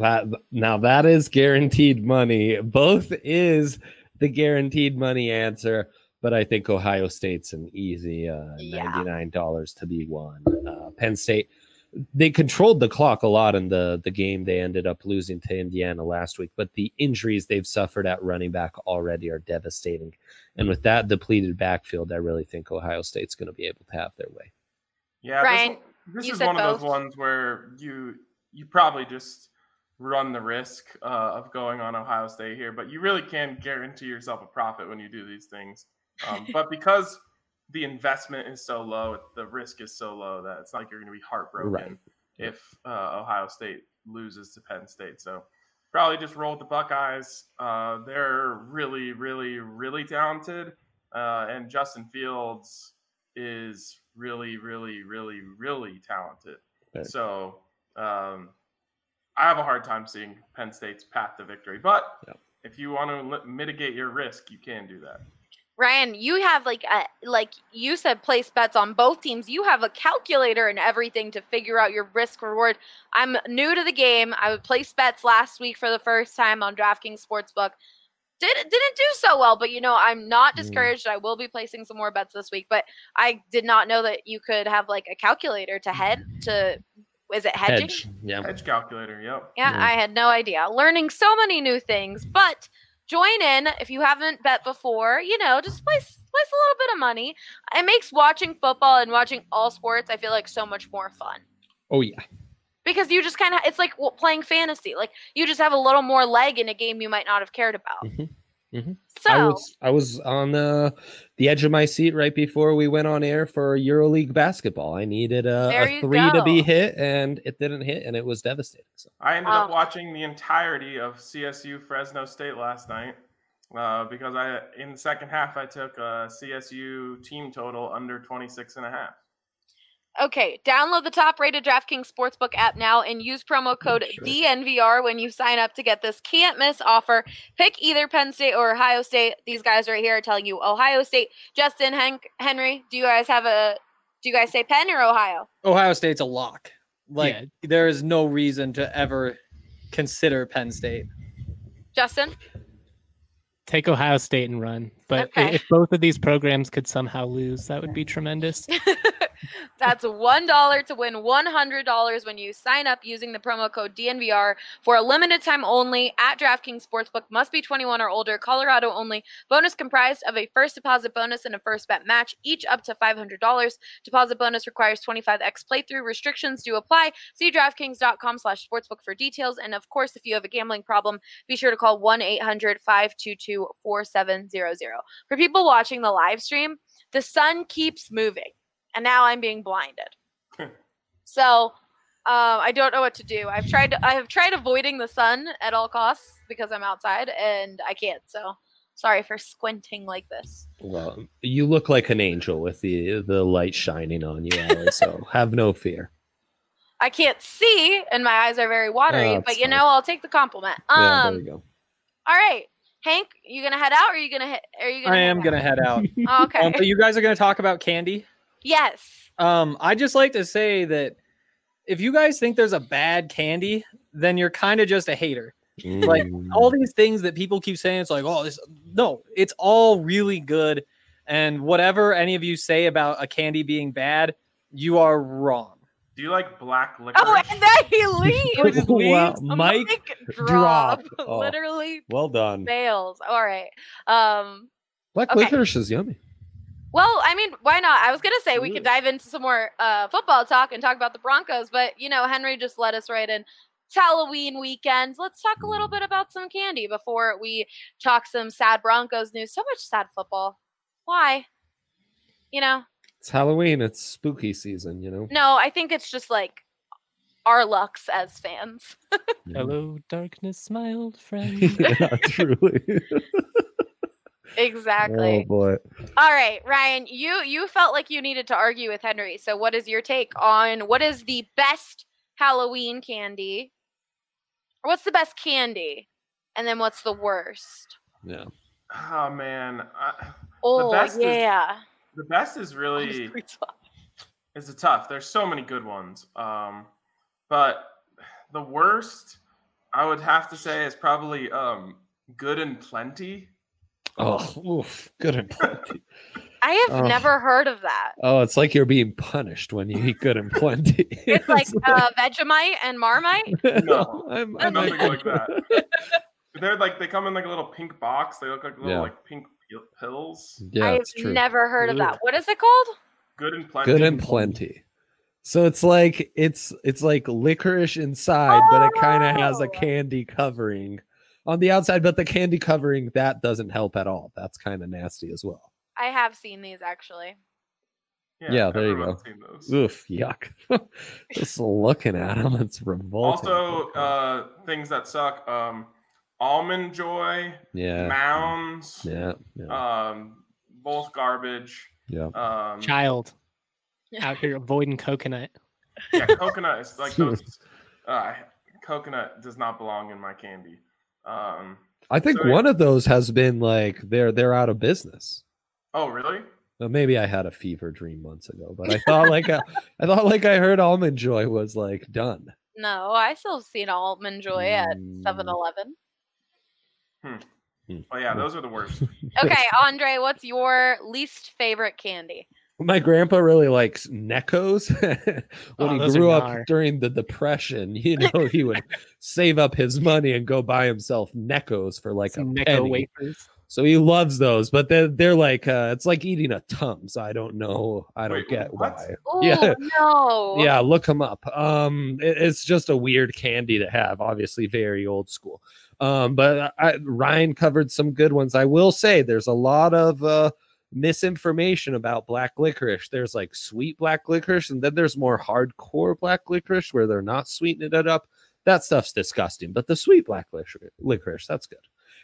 That now that is guaranteed money. Both is the guaranteed money answer, but I think Ohio State's an easy uh, ninety-nine dollars to be won. Uh, Penn State, they controlled the clock a lot in the the game. They ended up losing to Indiana last week, but the injuries they've suffered at running back already are devastating. And with that depleted backfield, I really think Ohio State's going to be able to have their way. Yeah. Ryan, this this is said one of those ones where you you probably just run the risk uh, of going on Ohio State here, but you really can guarantee yourself a profit when you do these things. Um, but because the investment is so low, the risk is so low that it's not like you're going to be heartbroken Right. if uh, Ohio State loses to Penn State. So probably just roll with the Buckeyes. Uh, they're really, really, really talented, uh, and Justin Fields is really, really, really, really talented. Right. So um, I have a hard time seeing Penn State's path to victory. But Yep. if you want to mitigate your risk, you can do that. Ryan, you have like a like you said place bets on both teams. You have a calculator and everything to figure out your risk reward. I'm new to the game. I would place bets last week for the first time on DraftKings Sportsbook. did didn't do so well. But you know, I'm not Mm. discouraged. I will be placing some more bets this week. But I did not know that you could have like a calculator to head to. Is it hedging? Hedge. Yeah. Edge calculator. Yep. Yeah, Yeah. I had no idea. Learning so many new things, but join in if you haven't bet before. You know, just place place a little bit of money. It makes watching football and watching all sports. I feel like so much more fun Oh yeah. because you just kind of it's like playing fantasy. Like you just have a little more leg in a game you might not have cared about. Mhm, mhm. So I was I was on the the edge of my seat right before we went on air for EuroLeague basketball. I needed a, a you three to be hit, and it didn't hit, and it was devastating. So I ended up Oh. watching the entirety of CSU Fresno State last night uh, because I in the second half I took a CSU team total under 26 and a half. Okay, download the top rated DraftKings Sportsbook app now and use promo code Sure. DNVR when you sign up to get this can't miss offer. Pick either Penn State or Ohio State. These guys right here are telling you Ohio State. Justin, Hank, Henry, do you guys have a do you guys say Penn or Ohio? Ohio State's a lock. Like Yeah. there is no reason to ever consider Penn State. Justin? Take Ohio State and run. But Okay. if both of these programs could somehow lose, that would be tremendous. That's $1 to win $100 when you sign up using the promo code DNVR for a limited time only at DraftKings Sportsbook. Must be 21 or older. Colorado only. Bonus comprised of a first deposit bonus and a first bet match, each up to $500. Deposit bonus requires 25x playthrough. Restrictions do apply. See DraftKings.com slash sportsbook for details. And of course, if you have a gambling problem, be sure to call 1-800-522-4700. For people watching the live stream, the sun keeps moving and now I'm being blinded. so um, I don't know what to do. I've tried. To, I have tried avoiding the sun at all costs because I'm outside and I can't. So sorry for squinting like this. well, you look like an angel with the the light shining on you, Allie. So have no fear. I can't see and my eyes are very watery, Oh, but you fine. know I'll take the compliment. yeah, there Um, you go. all right, Hank, you gonna head out or are you gonna hit? Are you gonna? I am out? gonna head out. Okay. Um, but you guys are gonna talk about candy. yes. Um, I just like to say that if you guys think there's a bad candy, then you're kind of just a hater. like, Mm. All these things that people keep saying, it's like, oh, this no, it's all really good. And whatever any of you say about a candy being bad, you are wrong. Do you like black licorice? Oh, and then he leaves. just wow, leaves? A Mike, drop. drop. Oh. Literally well done. fails. All right. Um. Black okay. licorice is yummy. Well, I mean, why not? I was gonna say we could dive into some more uh, football talk and talk about the Broncos, but you know, Henry just let us right in. It's Halloween weekend. Let's talk a little bit about some candy before we talk some sad Broncos news. So much sad football. Why? You know, It's Halloween. It's spooky season. You know. no, I think it's just like our lucks as fans. Hello, darkness, smiled friend. yeah, truly. Exactly. Oh boy. All right, Ryan, you you felt like you needed to argue with Henry. So what is your take on what is the best Halloween candy? Or what's the best candy? And then what's the worst? Yeah. Oh man, I, Oh best is- yeah. The best is really it's pretty tough. it's a tough. There's so many good ones. Um, but the worst I would have to say is probably um, good and plenty. Oh, oof, good and plenty. I have Oh. never heard of that. Oh, it's like you're being punished when you eat good and plenty. It's like uh, Vegemite and Marmite. No, I'm, I'm nothing like- like that. They're like they come in like a little pink box. They look like little Yeah. like pink pills. Yeah, I've true. never heard of that. What is it called? Good and plenty. good and plenty. So it's like it's it's like licorice inside, but it kind of has a Oh. candy covering on the outside, but the candy covering that doesn't help at all. That's kind of nasty as well. I have seen these actually. Yeah, there you go. seen those. Oof, yuck. Just looking at them, it's revolting. Also, uh, things that suck. Um, Almond Joy, yeah, Mounds, yeah, yeah. Um, both garbage. Yeah, um, child out here avoiding coconut. Yeah, coconut is like those. Uh, coconut does not belong in my candy. Um, I think so one it, of those has been like they're they're out of business. Oh, really? Well, maybe I had a fever dream months ago, but I thought like I, thought like I heard Almond Joy was like done. No, I still seen Almond Joy at mm. 7-Eleven. Hmm. Oh yeah, those are the worst. okay, Andre, what's your least favorite candy? My grandpa really likes Neccos. when oh, he grew up during the Depression, you know, he would save up his money and go buy himself Neccos for like Some a Necco wafers. So he loves those, but they're, they're like uh, it's like eating a tums. I don't know. I don't Wait, get what? why. Oh yeah, no. Yeah, look them up. Um, it, it's just a weird candy to have. Obviously, very old school. Um, but I, Ryan covered some good ones. I will say there's a lot of uh, misinformation about black licorice. There's like sweet black licorice, and then there's more hardcore black licorice where they're not sweetening it up. That stuff's disgusting. But the sweet black licorice, licorice that's good.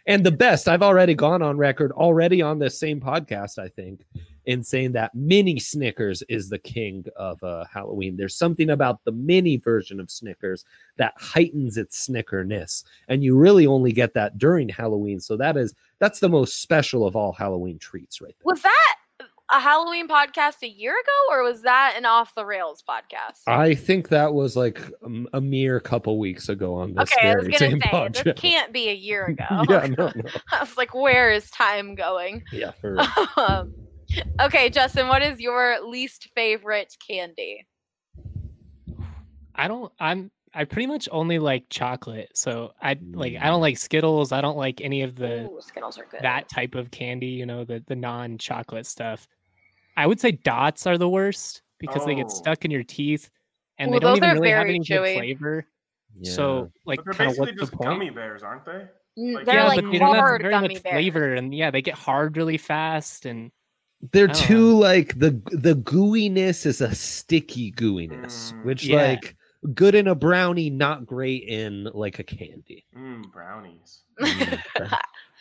And the best, I've already gone on record, already on this same podcast, I think, in saying that mini Snickers is the king of uh, Halloween. There's something about the mini version of Snickers that heightens its Snickerness, and you really only get that during Halloween. So that is that's the most special of all Halloween treats, right there. Was that a Halloween podcast a year ago, or was that an off the rails podcast? I think that was like a mere couple weeks ago on this okay, I was very same say podcast. this can't be a year ago. yeah, no, no. I was like, where is time going? yeah, for real. Um, okay, Justin, what is your least favorite candy? I don't. I'm. I pretty much only like chocolate. So I like. I don't like Skittles. I don't like any of the Ooh, Skittles are good. that type of candy. You know, the the non chocolate stuff. I would say dots are the worst because they get Oh. stuck in your teeth, and Ooh, they don't even really have any chewy. good flavor. So like, But they're kind of basically what's just the point? gummy bears, aren't they? Mm, like- They're yeah, like but they don't have hard very gummy much bears. flavor, and yeah, they get hard really fast. And they're I don't too like the the gooiness is a sticky gooiness, Mm. which Yeah. like good in a brownie, not great in like a candy. Mmm, brownies.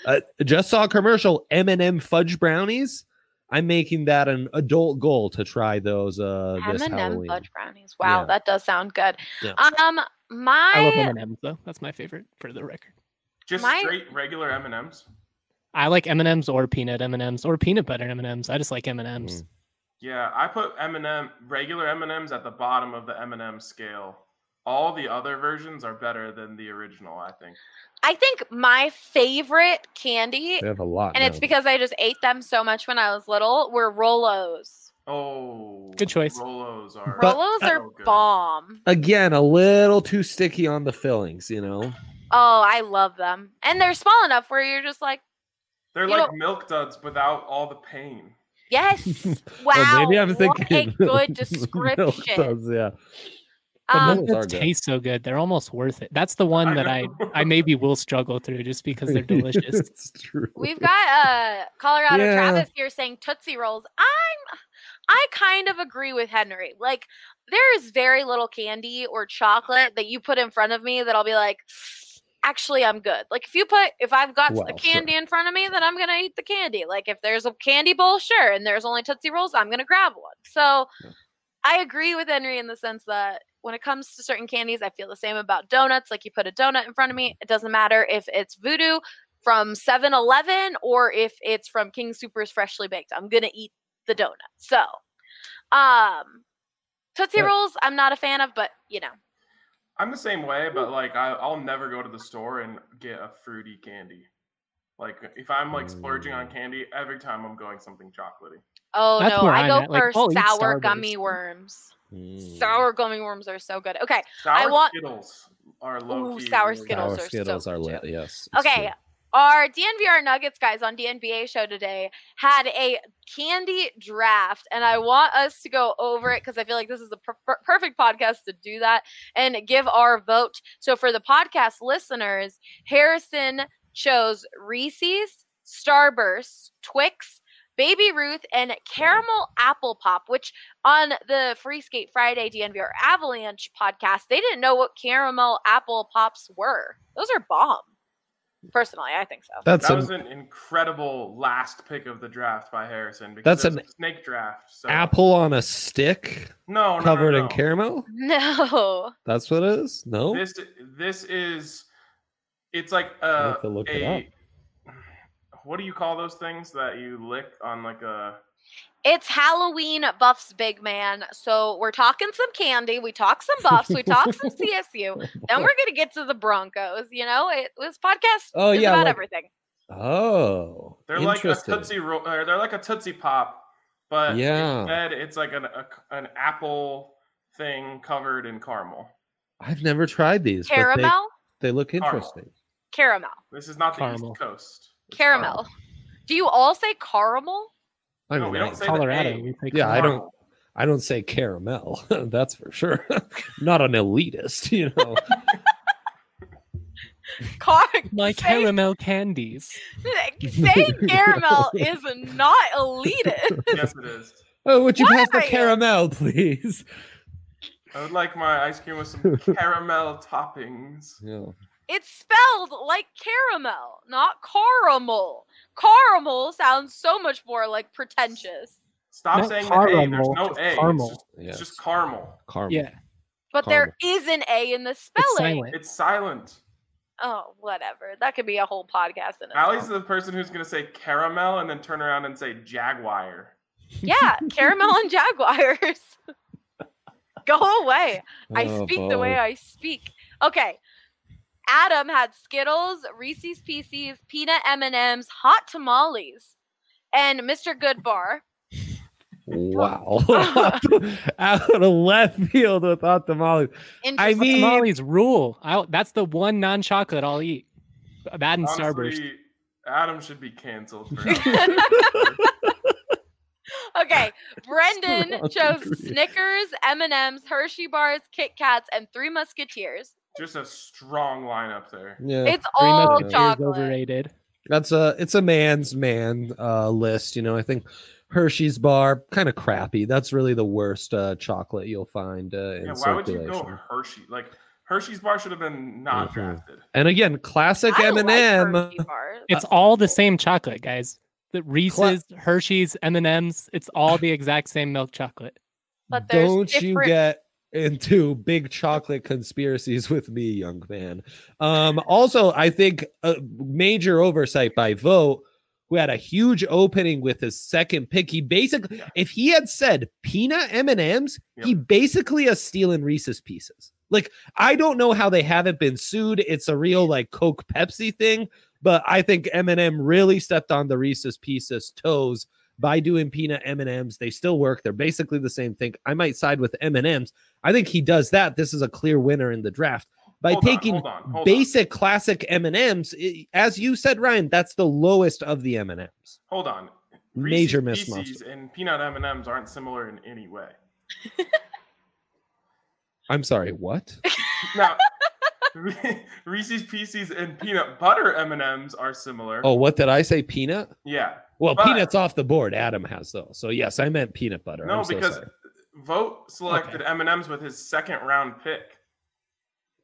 uh, just saw a commercial M&M fudge brownies. I'm making that an adult goal to try those uh this M&M Halloween. fudge brownies. Wow, Yeah. that does sound good. Yeah. Um, my I love M and M's though. That's my favorite for the record. Just My- straight regular M and M's. I like M and M's or peanut M and M's or peanut butter M and M's. I just like M and M's. Mm. Yeah, I put M and M regular M and M's at the bottom of the M and M scale. All the other versions are better than the original. I think. I think my favorite candy, They have a lot. and it's because I just ate them so much when I was little, were Rolos. Oh, Good choice. Rolos are. But- Rolos are good. bomb. again a little too sticky on the fillings, you know. Oh, I love them, and they're small enough where you're just like, They're You like know- milk duds without all the pain. yes, wow, Well, maybe I'm what thinking a good Milk description. Duds, yeah. Um, Those are taste so good. They're almost worth it. That's the one that I know. I maybe will struggle through just because they're delicious. it's true. We've got uh Colorado Yeah. Travis here saying Tootsie Rolls. I'm I kind of agree with Henry. Like there is very little candy or chocolate that you put in front of me that I'll be like actually I'm good. Like if you put if I've got Well, a sure. candy in front of me then I'm going to eat the candy. Like if there's a candy bowl sure and there's only Tootsie Rolls I'm going to grab one. So Yeah. I agree with Henry in the sense that when it comes to certain candies, I feel the same about donuts. Like you put a donut in front of me, it doesn't matter if it's voodoo from 7 Eleven or if it's from King Soopers Freshly Baked. I'm going to eat the donut. So, um, Tootsie Right. Rolls, I'm not a fan of, but you know, I'm the same way, but like I, I'll never go to the store and get a fruity candy. Like if I'm like splurging on Mm. candy, every time I'm going something chocolatey. oh That's no, where I I'm go at, like, for I'll eat sour Starburst. gummy worms. Mm. Sour gummy worms are so good. Okay, Sour want- Skittles are low Ooh, key. sour Skittles Sour are so Skittles are good lit. too. Yes. it's Okay, true. Our DNVR Nuggets guys on DNBA show today had a candy draft, and I want us to go over it because I feel like this is the per- per- perfect podcast to do that and give our vote. So, for the podcast listeners, Harrison chose Reese's, Starburst, Twix. Baby Ruth and caramel apple pop, which on the Free Skate Friday DNVR Avalanche podcast, they didn't know what caramel apple pops were. Those are bomb. Personally, I think so. That's That an was an incredible last pick of the draft by Harrison because That's an a snake draft. So apple on a stick no, no, no, covered no. in caramel. No. That's what it is. No. This this is it's like I uh, have to look it a what do you call those things that you lick on like a It's Halloween buffs, big man. So we're talking some candy. We talk some buffs. We talk some CSU. Then we're gonna get to the Broncos. You know, it was podcast. Oh, is yeah, about like- everything. Oh, They're like a interesting. tootsie roll. Or they're like a tootsie pop, but Yeah. instead it's like an a, an apple thing covered in caramel. I've never tried these. but they- Caramel? They, look interesting. Caramel. This is not the Caramel. East Coast. It's Caramel. Do you all say caramel? I No, mean, we I- don't say the Colorado. A. we say Yeah, I don't. I don't say caramel. That's for sure. Not an elitist, you know. Car- My say- caramel candies. Saying caramel is not elitist. yes, it is. Oh, would you What pass the caramel, please? I would like my ice cream with some caramel toppings. Yeah. It's spelled like caramel, not caramel. Caramel sounds so much more like pretentious. Stop Not saying the A. There's caramel, no just A. It's caramel. just, it's just caramel. Caramel. Yeah, But there is an A in the it's spelling. silent. It's silent. Oh, whatever. That could be a whole podcast in Allie's itself. the person who's going to say caramel and then turn around and say jaguar. Yeah, caramel and jaguars. Go away. I Oh, speak the way. I speak. Okay. Adam had Skittles, Reese's Pieces, peanut M&Ms, hot tamales, and Mr. Goodbar. Wow. Out of left field with hot tamales. I Interesting. mean- Tamales rule. I, that's the one non-chocolate I'll eat. That and Starburst. Adam should be canceled. Okay, Brendan chose Snickers, M&Ms, Hershey bars, Kit Kats, and Three Musketeers. Just a strong lineup there. Yeah. It's Three all Musketeers chocolate. overrated. That's a it's a man's man uh list, you know. I think Hershey's bar kind of crappy. That's really the worst uh chocolate you'll find uh, in Yeah, why would you circulation. go Hershey? Like Hershey's bar should have been not Mhm. drafted. And again, classic M&M. It's all the same chocolate, guys. The Reese's, Hershey's, M and M's. It's all the exact same milk chocolate. But there's Don't you get into big chocolate conspiracies with me, young man. Um, also, I think a major oversight by Vote, who had a huge opening with his second pick. He basically, if he had said peanut M and M's, he basically is stealing Reese's Pieces. Like I don't know how they haven't been sued. It's a real like Coke Pepsi thing, but I think M&M really stepped on the Reese's Pieces toes by doing peanut M&Ms. They still work. They're basically the same thing. I might side with M&Ms. I think he does that. This is a clear winner in the draft. By Hold on, taking hold on, hold on. basic classic M&Ms, i- as you said Ryan, that's the lowest of the M&Ms. Hold on. Major Reese's miss Pieces and peanut M and M's aren't similar in any way. I'm sorry, what? Now, Re- Reese's Pieces and peanut butter M and M's are similar. Oh, what did I say? Peanut? yeah. Well, But- peanuts off the board. Adam has those. So yes, I meant peanut butter. No, so because sorry. Vote selected M and M's with his second round pick.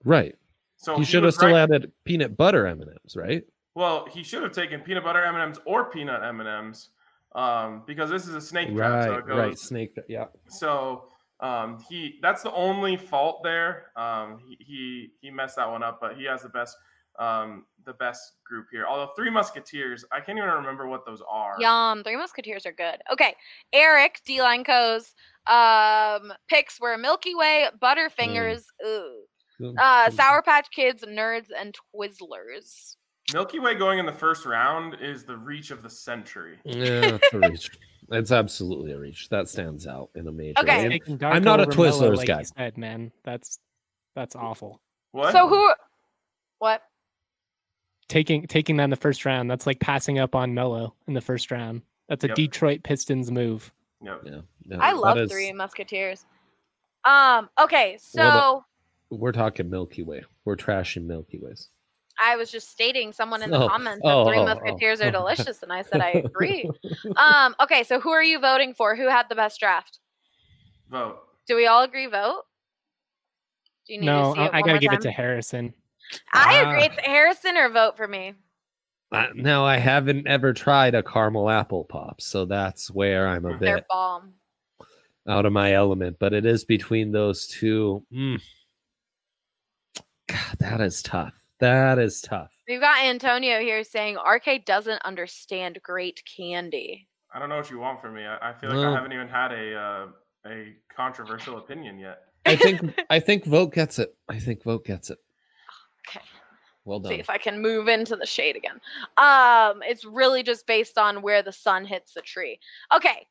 right. So he should have still right- added peanut butter M&Ms, right? Well, he should have taken peanut butter M and M's or peanut M and M's, um, because this is a snake so Right, it goes, right. Snake. Yeah. So um, he that's the only fault there. Um, he, he he messed that one up, but he has the best um, the best group here. Although Three Musketeers, I can't even remember what those are. Yum. Three Musketeers are good. Okay. Eric, D Line Co's um, picks were Milky Way, Butterfingers, ooh, uh, Sour Patch Kids, Nerds, and Twizzlers. Milky Way going in the first round is the reach of the century. Yeah, it's a reach. It's absolutely a reach. That stands out in a major Okay. way. And I'm not a Twizzlers like guy. You said, man, that's that's awful. What? So who? What? Taking taking that in the first round, that's like passing up on Melo in the first round. That's a Yep. Detroit Pistons move. Yep. Yeah, yeah, I love is- Three Musketeers. Um. Okay. So Well, We're talking Milky Way. We're trashing Milky Ways. I was just stating someone in the Oh, comments oh, that Three oh, oh. Musketeers are delicious, and I said I agree. um. Okay. So who are you voting for? Who had the best draft? Vote. Do we all agree? Vote. Do you need No, to see I, I gotta more give it to? Harrison. I Ah. agree. It's Harrison or vote for me. Uh, no, I haven't ever tried a caramel apple pop, so that's where I'm a They're bit bomb. out of my element. But it is between those two. Mm. God, that is tough. That is tough. We've got Antonio here saying RK doesn't understand great candy. I don't know what you want from me. I, I feel like No. I haven't even had a uh, a controversial opinion yet. I think I think vote gets it. I think vote gets it. Okay. Well done. See if I can move into the shade again. Um, it's really just based on where the sun hits the tree. Okay.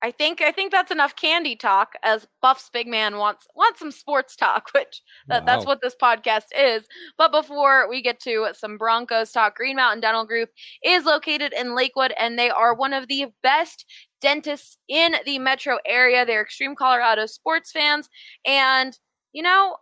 I think I think that's enough candy talk as Buff's big man wants wants some sports talk, which that, that's what this podcast is. But before we get to some Broncos talk, Green Mountain Dental Group is located in Lakewood and they are one of the best dentists in the metro area. They're extreme Colorado sports fans and you know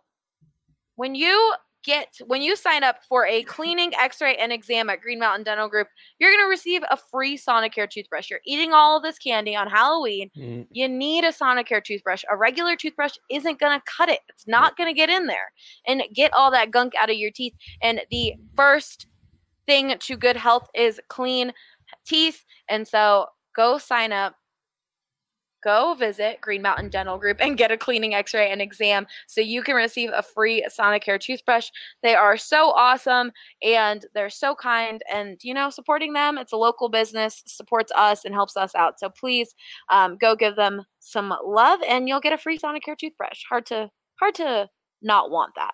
when you get when you sign up for a cleaning, x-ray, and exam at Green Mountain Dental Group, you're gonna receive a free Sonicare toothbrush. You're eating all of this candy on Halloween. Mm, You need a Sonicare toothbrush. A regular toothbrush isn't gonna cut it. It's not gonna get in there and get all that gunk out of your teeth. And the first thing to good health is clean teeth. And so go sign up go visit Green Mountain Dental Group and get a cleaning x-ray and exam so you can receive a free Sonicare toothbrush. They are so awesome and they're so kind and you know supporting them it's a local business supports us and helps us out. So please um, go give them some love and you'll get a free Sonicare toothbrush. Hard to hard to not want that.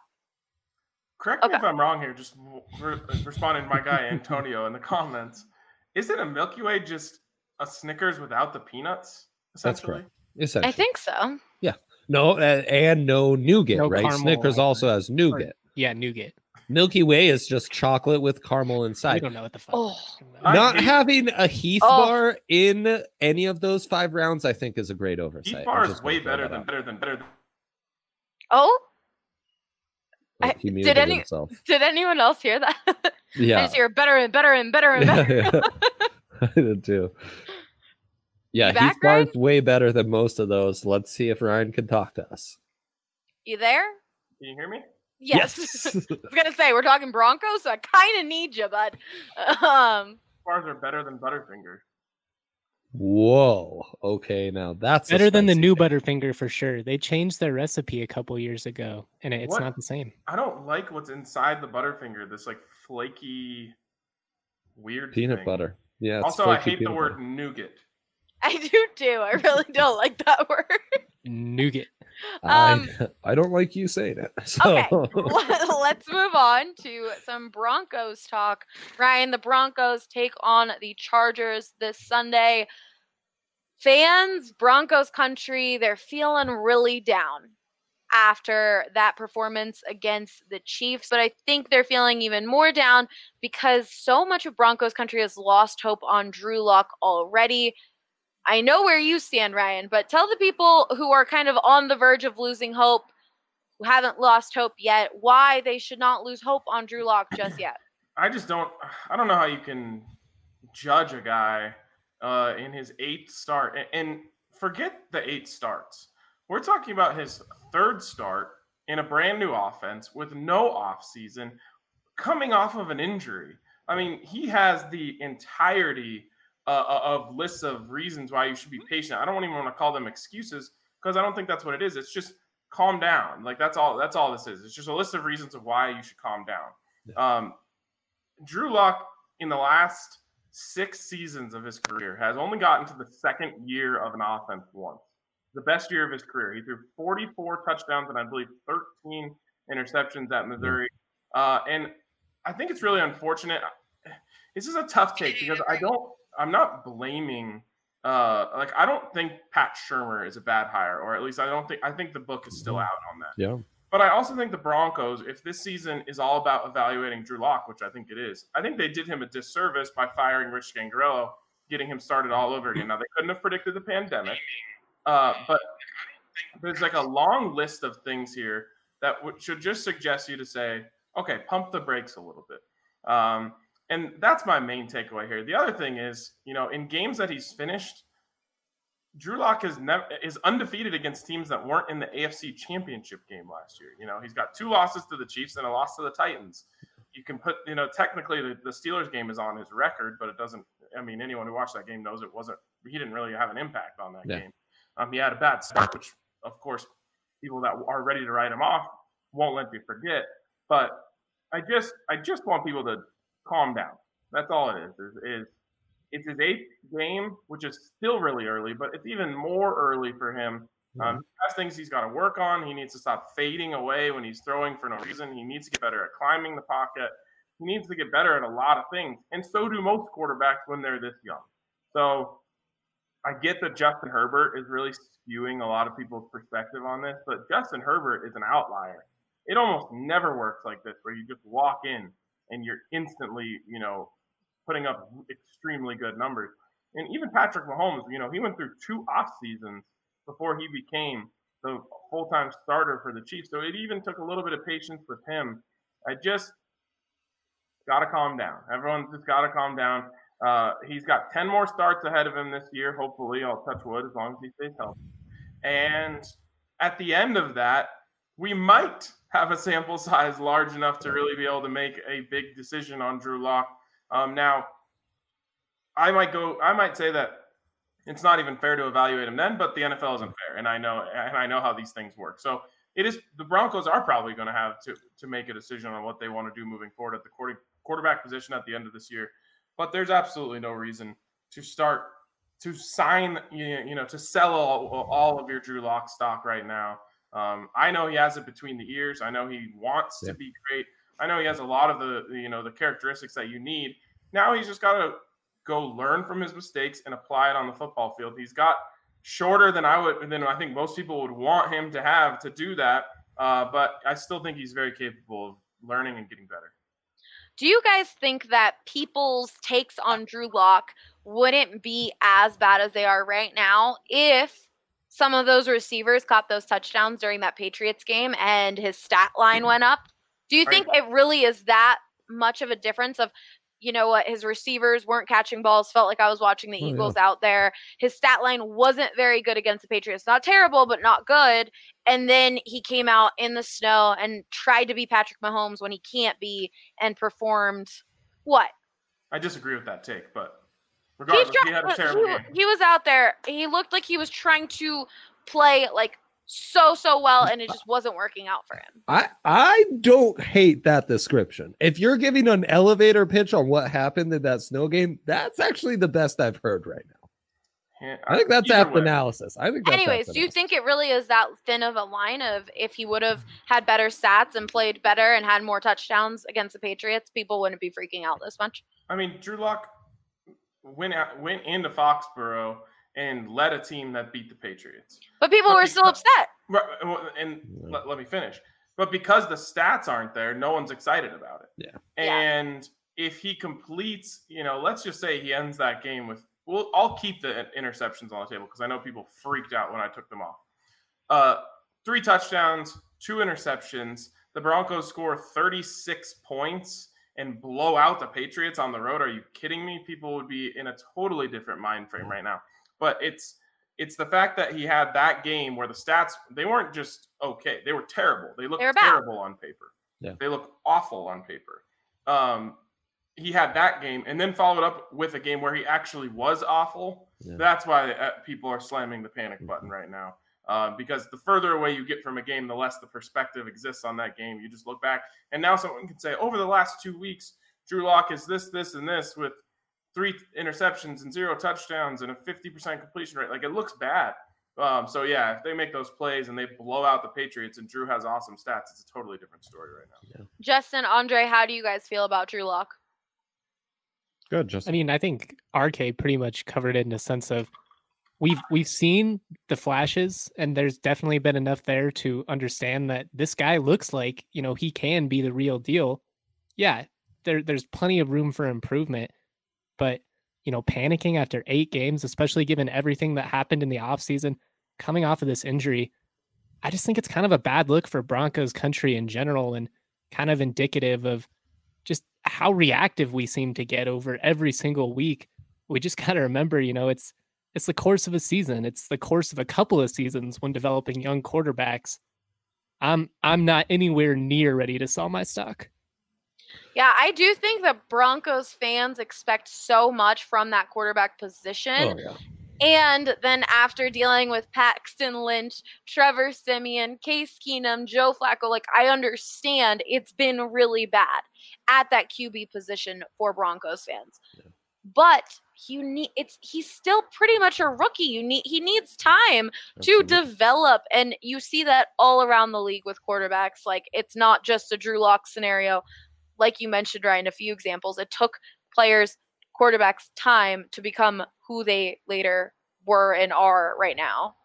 Correct me Okay. if I'm wrong here. Just re- responding to my guy Antonio in the comments. Isn't a Milky Way just a Snickers without the peanuts? That's correct. Essentially. I think so. Yeah. No, uh, and no nougat, No right? Snickers or- also has nougat. Yeah, nougat. Milky Way is just chocolate with caramel inside. I inside. don't know what the fuck. Oh. we're talking about. I Not hate- having a Heath Oh. bar in any of those five rounds, I think, is a great oversight. Heath Bar is just gonna way better than out. better than better than. Oh, Oh, I- he did muted any- himself. did anyone else hear that? I Yeah, just hear better and better and better and better. I did too. Yeah, You back, Heath Bar's way better than most of those. Let's see if Ryan can talk to us. you there? Can you hear me? Yes. I was gonna say we're talking Broncos, so I kind of need you, bud. Um, Bars are better than Butterfinger. Whoa. Okay, now that's Better than the new take. Butterfinger for sure. They changed their recipe a couple years ago, and it's What? not the same. I don't like what's inside the Butterfinger. This like flaky, weird peanut thing. butter. Yeah. it's Also, I hate the peanut word butter. nougat. I do too. I really don't like that word. Nougat. Um, I, I don't like you saying it. So Okay, let- let's move on to some Broncos talk. Ryan, the Broncos take on the Chargers this Sunday. Fans, Broncos country, they're feeling really down after that performance against the Chiefs, but I think they're feeling even more down because so much of Broncos country has lost hope on Drew Lock already. I know where you stand, Ryan, but tell the people who are kind of on the verge of losing hope, who haven't lost hope yet, why they should not lose hope on Drew Lock just yet. I just don't. I don't know how you can judge a guy uh, in his eighth start and, forget the eight starts. We're talking about his third start in a brand new offense with no offseason, coming off of an injury. I mean, he has the entirety uh, of lists of reasons why you should be patient. I don't even want to call them excuses because I don't think that's what it is. It's just calm down. Like that's all. That's all this is. It's just a list of reasons of why you should calm down. Um, Drew Lock in the last six seasons of his career has only gotten to the second year of an offense once. The best year of his career. He threw 44 touchdowns and I believe 13 interceptions at Missouri. Uh, and I think it's really unfortunate. This is a tough take because I don't. I'm not blaming. Uh, like I don't think Pat Shurmur is a bad hire, or at least I don't think. I think the book is still out on that. yeah. But I also think the Broncos, if this season is all about evaluating Drew Lock, which I think it is, I think they did him a disservice by firing Rich Scangarello, getting him started all over again. Now they couldn't have predicted the pandemic, uh, but there's like a long list of things here that w- should just suggest you to say, okay, pump the brakes a little bit. Um, and that's my main takeaway here. The other thing is, you know, in games that he's finished, Drew Lock is never is undefeated against teams that weren't in the AFC Championship game last year. You know, he's got two losses to the Chiefs and a loss to the Titans. You can put, you know, technically the, the Steelers game is on his record, but it doesn't. I mean, anyone who watched that game knows it wasn't. He didn't really have an impact on that Yeah. game. Um, he had a bad start, which of course people that are ready to write him off won't let you forget. But I just, I just want people to calm down. That's all it is. Is, is it's his eighth game, which is still really early, but it's even more early for him Um, he has things he's got to work on. He needs to stop fading away when he's throwing for no reason. He needs to get better at climbing the pocket. He needs to get better at a lot of things. And so do most quarterbacks when they're this young. So I get that Justin Herbert is really skewing a lot of people's perspective on this, but Justin Herbert is an outlier. It almost never works like this where you just walk in and you're instantly, you know, putting up extremely good numbers. And even Patrick Mahomes, you know, he went through two off seasons before he became the full time starter for the Chiefs. So it even took a little bit of patience with him. I just got to calm down. Everyone's just got to calm down. Uh, he's got 10 more starts ahead of him this year. Hopefully, I'll touch wood as long as he stays healthy. And at the end of that, we might have a sample size large enough to really be able to make a big decision on Drew Lock. Um, now, I might go. I might say that it's not even fair to evaluate him then, but the NFL isn't fair, and I know and I know how these things work. So it is the Broncos are probably going to have to to make a decision on what they want to do moving forward at the quarter, quarterback position at the end of this year. But there's absolutely no reason to start to sign you know to sell all, all of your Drew Lock stock right now. Um, I know he has it between the ears. I know he wants yeah. to be great. I know he has a lot of the you know the characteristics that you need. Now he's just got to go learn from his mistakes and apply it on the football field. He's got shorter than I would than I think most people would want him to have to do that. Uh, but I still think he's very capable of learning and getting better. Do you guys think that people's takes on Drew Lock wouldn't be as bad as they are right now if some of those receivers caught those touchdowns during that Patriots game and his stat line mm-hmm. went up? Do you think it really is that much of a difference of you know what, his receivers weren't catching balls. Felt like I was watching the oh, Eagles yeah. out there. His stat line wasn't very good against the Patriots. Not terrible, but not good. And then he came out in the snow and tried to be Patrick Mahomes when he can't be and performed what? I disagree with that take, but regardless, he, he had a uh, terrible he, game. He was out there. He looked like he was trying to play like so so well and it just wasn't working out for him. I I don't hate that description. If you're giving an elevator pitch on what happened in that snow game, that's actually the best I've heard right now. Yeah, I think that's apt analysis. I think. Anyways, do you think it really is that thin of a line of if he would have had better stats and played better and had more touchdowns against the Patriots, people wouldn't be freaking out this much? I mean, Drew Lock went out, went into Foxborough and led a team that beat the Patriots. But people but were because, still upset. Right, and let, let, me finish. But because the stats aren't there, no one's excited about it. Yeah. And yeah. if he completes, you know, let's just say he ends that game with, well, I'll keep the interceptions on the table because I know people freaked out when I took them off. Uh, three touchdowns, two interceptions. The Broncos score 36 points and blow out the Patriots on the road. Are you kidding me? People would be in a totally different mind frame right now but it's it's the fact that he had that game where the stats they weren't just okay they were terrible they looked terrible on paper yeah. they look awful on paper um, he had that game and then followed up with a game where he actually was awful yeah. that's why uh, people are slamming the panic mm-hmm. button right now uh, because the further away you get from a game the less the perspective exists on that game you just look back and now someone can say over the last two weeks drew lock is this this and this with three interceptions and zero touchdowns and a 50% completion rate. Like it looks bad. Um, so yeah, if they make those plays and they blow out the Patriots and Drew has awesome stats, it's a totally different story right now. Yeah. Justin, Andre, how do you guys feel about Drew Lock? Good, Justin. I mean, I think RK pretty much covered it in a sense of we've we've seen the flashes and there's definitely been enough there to understand that this guy looks like, you know, he can be the real deal. Yeah, there there's plenty of room for improvement but, you know, panicking after eight games, especially given everything that happened in the offseason, coming off of this injury, I just think it's kind of a bad look for Broncos country in general and kind of indicative of just how reactive we seem to get over every single week. We just got to remember, you know, it's it's the course of a season. It's the course of a couple of seasons when developing young quarterbacks. I'm I'm not anywhere near ready to sell my stock. Yeah, I do think that Broncos fans expect so much from that quarterback position. Oh, yeah. And then after dealing with Paxton Lynch, Trevor Siemian, Case Keenum, Joe Flacco, like I understand it's been really bad at that QB position for Broncos fans. Yeah. But you need it's he's still pretty much a rookie. You need he needs time to develop and you see that all around the league with quarterbacks like it's not just a drew lock scenario like you mentioned ryan a few examples it took players quarterbacks time to become who they later were and are right now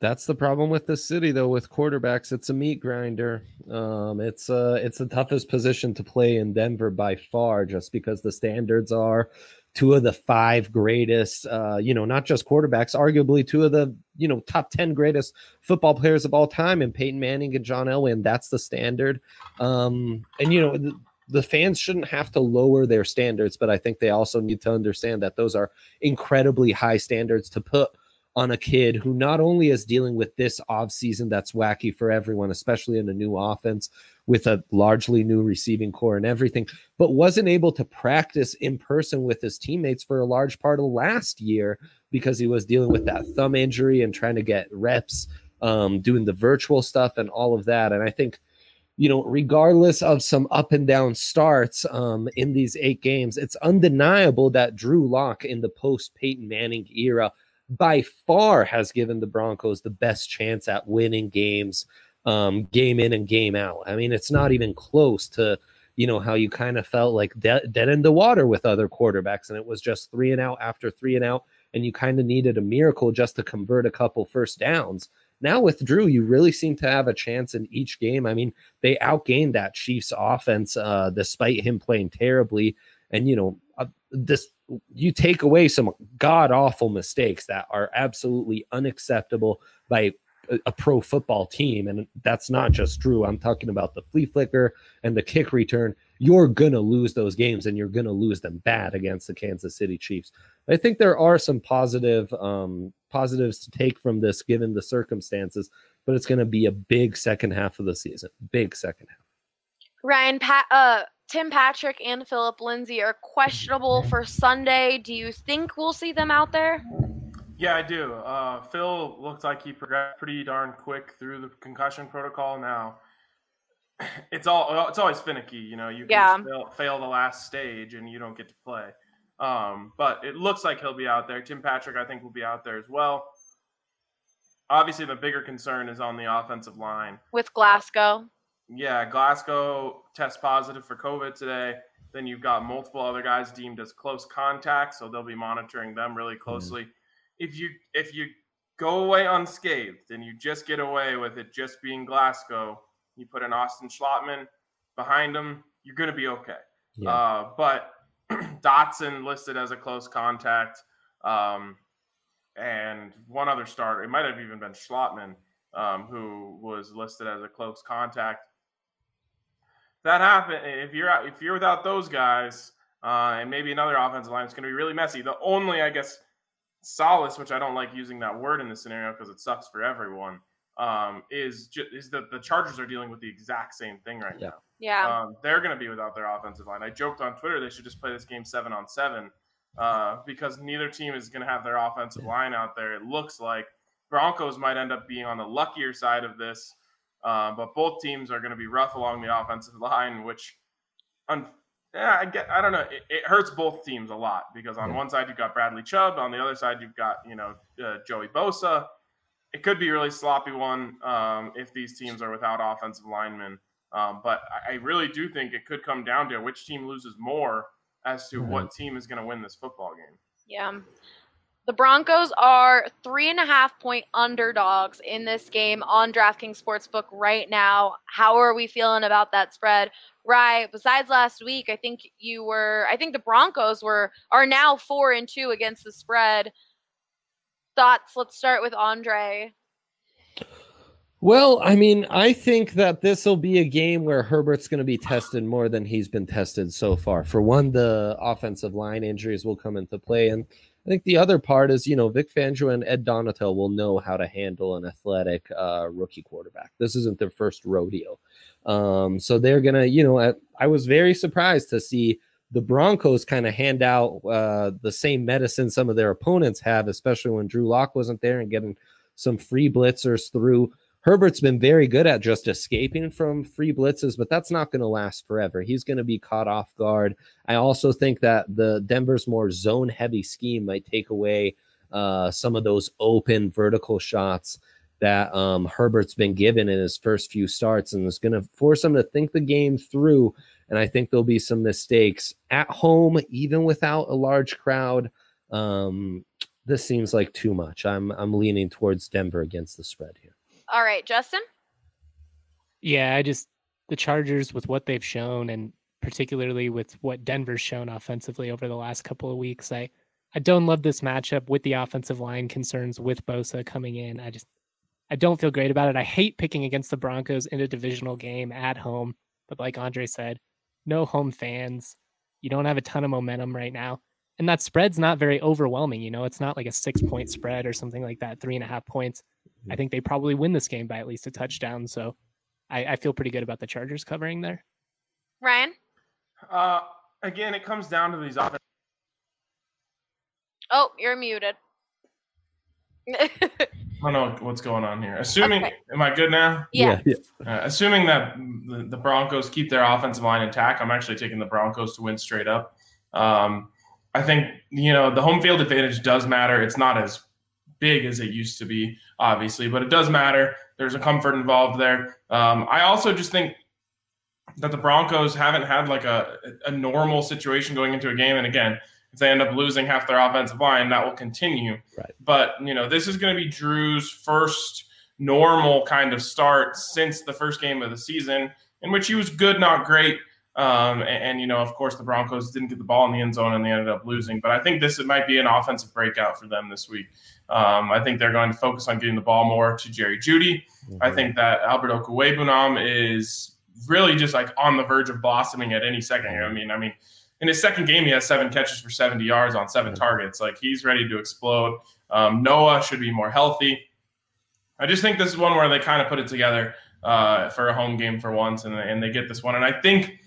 That's the problem with the city, though. With quarterbacks, it's a meat grinder. Um, it's uh, it's the toughest position to play in Denver by far, just because the standards are two of the five greatest. Uh, you know, not just quarterbacks, arguably two of the you know top ten greatest football players of all time, and Peyton Manning and John Elway. And that's the standard. Um, and you know. The, the fans shouldn't have to lower their standards, but I think they also need to understand that those are incredibly high standards to put on a kid who not only is dealing with this offseason that's wacky for everyone, especially in a new offense with a largely new receiving corps and everything, but wasn't able to practice in person with his teammates for a large part of last year because he was dealing with that thumb injury and trying to get reps, um, doing the virtual stuff and all of that. And I think you know, regardless of some up and down starts um, in these eight games, it's undeniable that Drew Lock in the post Peyton Manning era by far has given the Broncos the best chance at winning games, um, game in and game out. I mean, it's not even close to, you know, how you kind of felt like de- dead in the water with other quarterbacks, and it was just three and out after three and out, and you kind of needed a miracle just to convert a couple first downs. Now with Drew, you really seem to have a chance in each game. I mean, they outgained that Chiefs offense uh, despite him playing terribly. And you know, uh, this you take away some god awful mistakes that are absolutely unacceptable by a, a pro football team, and that's not just Drew. I'm talking about the flea flicker and the kick return. You're gonna lose those games, and you're gonna lose them bad against the Kansas City Chiefs. I think there are some positive um, positives to take from this given the circumstances, but it's going to be a big second half of the season. Big second half. Ryan, Pat, uh, Tim Patrick and Philip Lindsay are questionable for Sunday. Do you think we'll see them out there? Yeah, I do. Uh, Phil looks like he progressed pretty darn quick through the concussion protocol. Now, it's all it's always finicky. You know, you can Yeah. fail, fail the last stage and you don't get to play. Um, but it looks like he'll be out there. Tim Patrick, I think, will be out there as well. Obviously, the bigger concern is on the offensive line. With Glasgow. Yeah, Glasgow test positive for COVID today. Then you've got multiple other guys deemed as close contact, so they'll be monitoring them really closely. If you if you go away unscathed and you just get away with it just being Glasgow, you put an Austin Schlottmann behind him, you're going to be okay. Yeah. Uh, but Dotson listed as a close contact, um, and one other starter. It might have even been Schlottmann, um, who was listed as a close contact. That happened. If you're out, if you're without those guys, uh, and maybe another offensive line, it's going to be really messy. The only, I guess, solace, which I don't like using that word in this scenario because it sucks for everyone, um, is ju- is that the Chargers are dealing with the exact same thing right Yeah. now. Yeah. Um, they're going to be without their offensive line. I joked on Twitter they should just play this game seven on seven uh, because neither team is going to have their offensive line out there. It looks like Broncos might end up being on the luckier side of this, uh, but both teams are going to be rough along the offensive line, which, un- yeah, I get. I don't know. It, it hurts both teams a lot because on Yeah. one side you've got Bradley Chubb, on the other side you've got you know uh, Joey Bosa. It could be a really sloppy one um, if these teams are without offensive linemen. Um, but I, I really do think it could come down to which team loses more as to Right. what team is going to win this football game. Yeah. The Broncos are three and a half point underdogs in this game on DraftKings Sportsbook right now. How are we feeling about that spread? Right. Besides last week, I think you were I think the Broncos were are now four and two against the spread. Thoughts? Let's start with Andre. Well, I mean, I think that this will be a game where Herbert's going to be tested more than he's been tested so far. For one, the offensive line injuries will come into play. And I think the other part is, you know, Vic Fangio and Ed Donatell will know how to handle an athletic uh, rookie quarterback. This isn't their first rodeo. Um, so they're to, you know, I, I was very surprised to see the Broncos kind of hand out uh, the same medicine some of their opponents have, especially when Drew Lock wasn't there and getting some free blitzers through Herbert's been very good at just escaping from free blitzes, but that's not going to last forever. He's going to be caught off guard. I also think that the Denver's more zone heavy scheme might take away uh, some of those open vertical shots that um, Herbert's been given in his first few starts and it's going to force him to think the game through. And I think there'll be some mistakes at home, even without a large crowd. Um, this seems like too much. I'm I'm leaning towards Denver against the spread here. All right, Justin. Yeah, I just the Chargers with what they've shown and particularly with what Denver's shown offensively over the last couple of weeks. I I don't love this matchup with the offensive line concerns with Bosa coming in. I just I don't feel great about it. I hate picking against the Broncos in a divisional game at home, but like Andre said, no home fans. You don't have a ton of momentum right now. And that spread's not very overwhelming. You know, it's not like a six point spread or something like that, three and a half points. I think they probably win this game by at least a touchdown. So I, I feel pretty good about the Chargers covering there. Ryan. Uh, again, it comes down to these offense. Oh, you're muted. I don't know what's going on here. Assuming, Okay. am I good now? yeah. Uh, assuming that the, the Broncos keep their offensive line intact, I'm actually taking the Broncos to win straight up. Um, I think you know the home field advantage does matter. It's not as big as it used to be, obviously, but it does matter. There's a comfort involved there. Um, I also just think that the Broncos haven't had like a, a normal situation going into a game, and again, if they end up losing half their offensive line, that will continue. Right. But you know, this is going to be Drew's first normal kind of start since the first game of the season, in which he was good, not great. Um, and, and, you know, of course, the Broncos didn't get the ball in the end zone and they ended up losing. But I think this might be an offensive breakout for them this week. Um, I think they're going to focus on getting the ball more to Jerry Jeudy. I think that Albert Okwuegbunam is really just like on the verge of blossoming at any second here. I mean, I mean, in his second game, he has seven catches for 70 yards on seven targets. Like he's ready to explode. Um, Noah should be more healthy. I just think this is one where they kind of put it together uh, for a home game for once, and, and they get this one. And I think,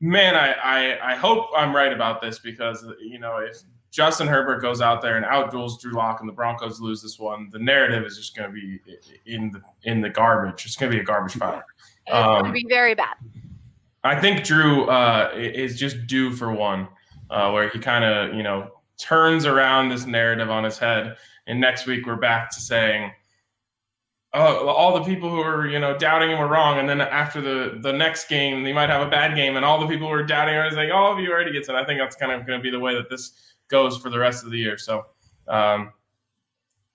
man, I, I I hope I'm right about this because you know if Justin Herbert goes out there and outduels Drew Lock and the Broncos lose this one, the narrative is just going to be in the in the garbage. It's going to be a garbage fire. It's going to Um, be very bad. I think Drew uh, is just due for one, uh, where he kind of you know turns around this narrative on his head, and next week we're back to saying, "Oh, all the people who were you know doubting him were wrong," and then after the the next game, they might have a bad game, and all the people who were doubting him are saying, "All of you are idiots," and I think that's kind of going to be the way that this goes for the rest of the year. So, um,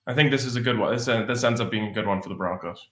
I think this is a good one. This uh, this ends up being a good one for the Broncos.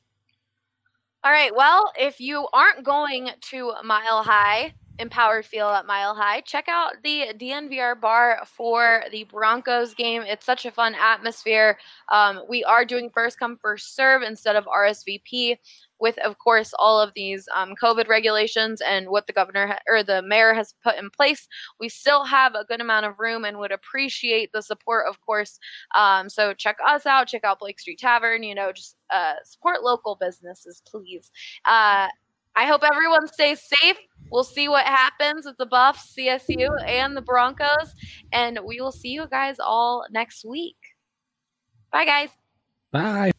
All right. Well, if you aren't going to Mile High, Empowered Field at Mile High, check out the DNVR bar for the Broncos game. It's such a fun atmosphere. Um, we are doing first come, first serve instead of RSVP, with, of course, all of these um, COVID regulations and what the governor ha- or the mayor has put in place. We still have a good amount of room and would appreciate the support, of course. Um, so check us out. Check out Blake Street Tavern. You know, just uh, support local businesses, please. Uh, I hope everyone stays safe. We'll see what happens with the Buffs, CSU, and the Broncos. And we will see you guys all next week. Bye, guys. Bye.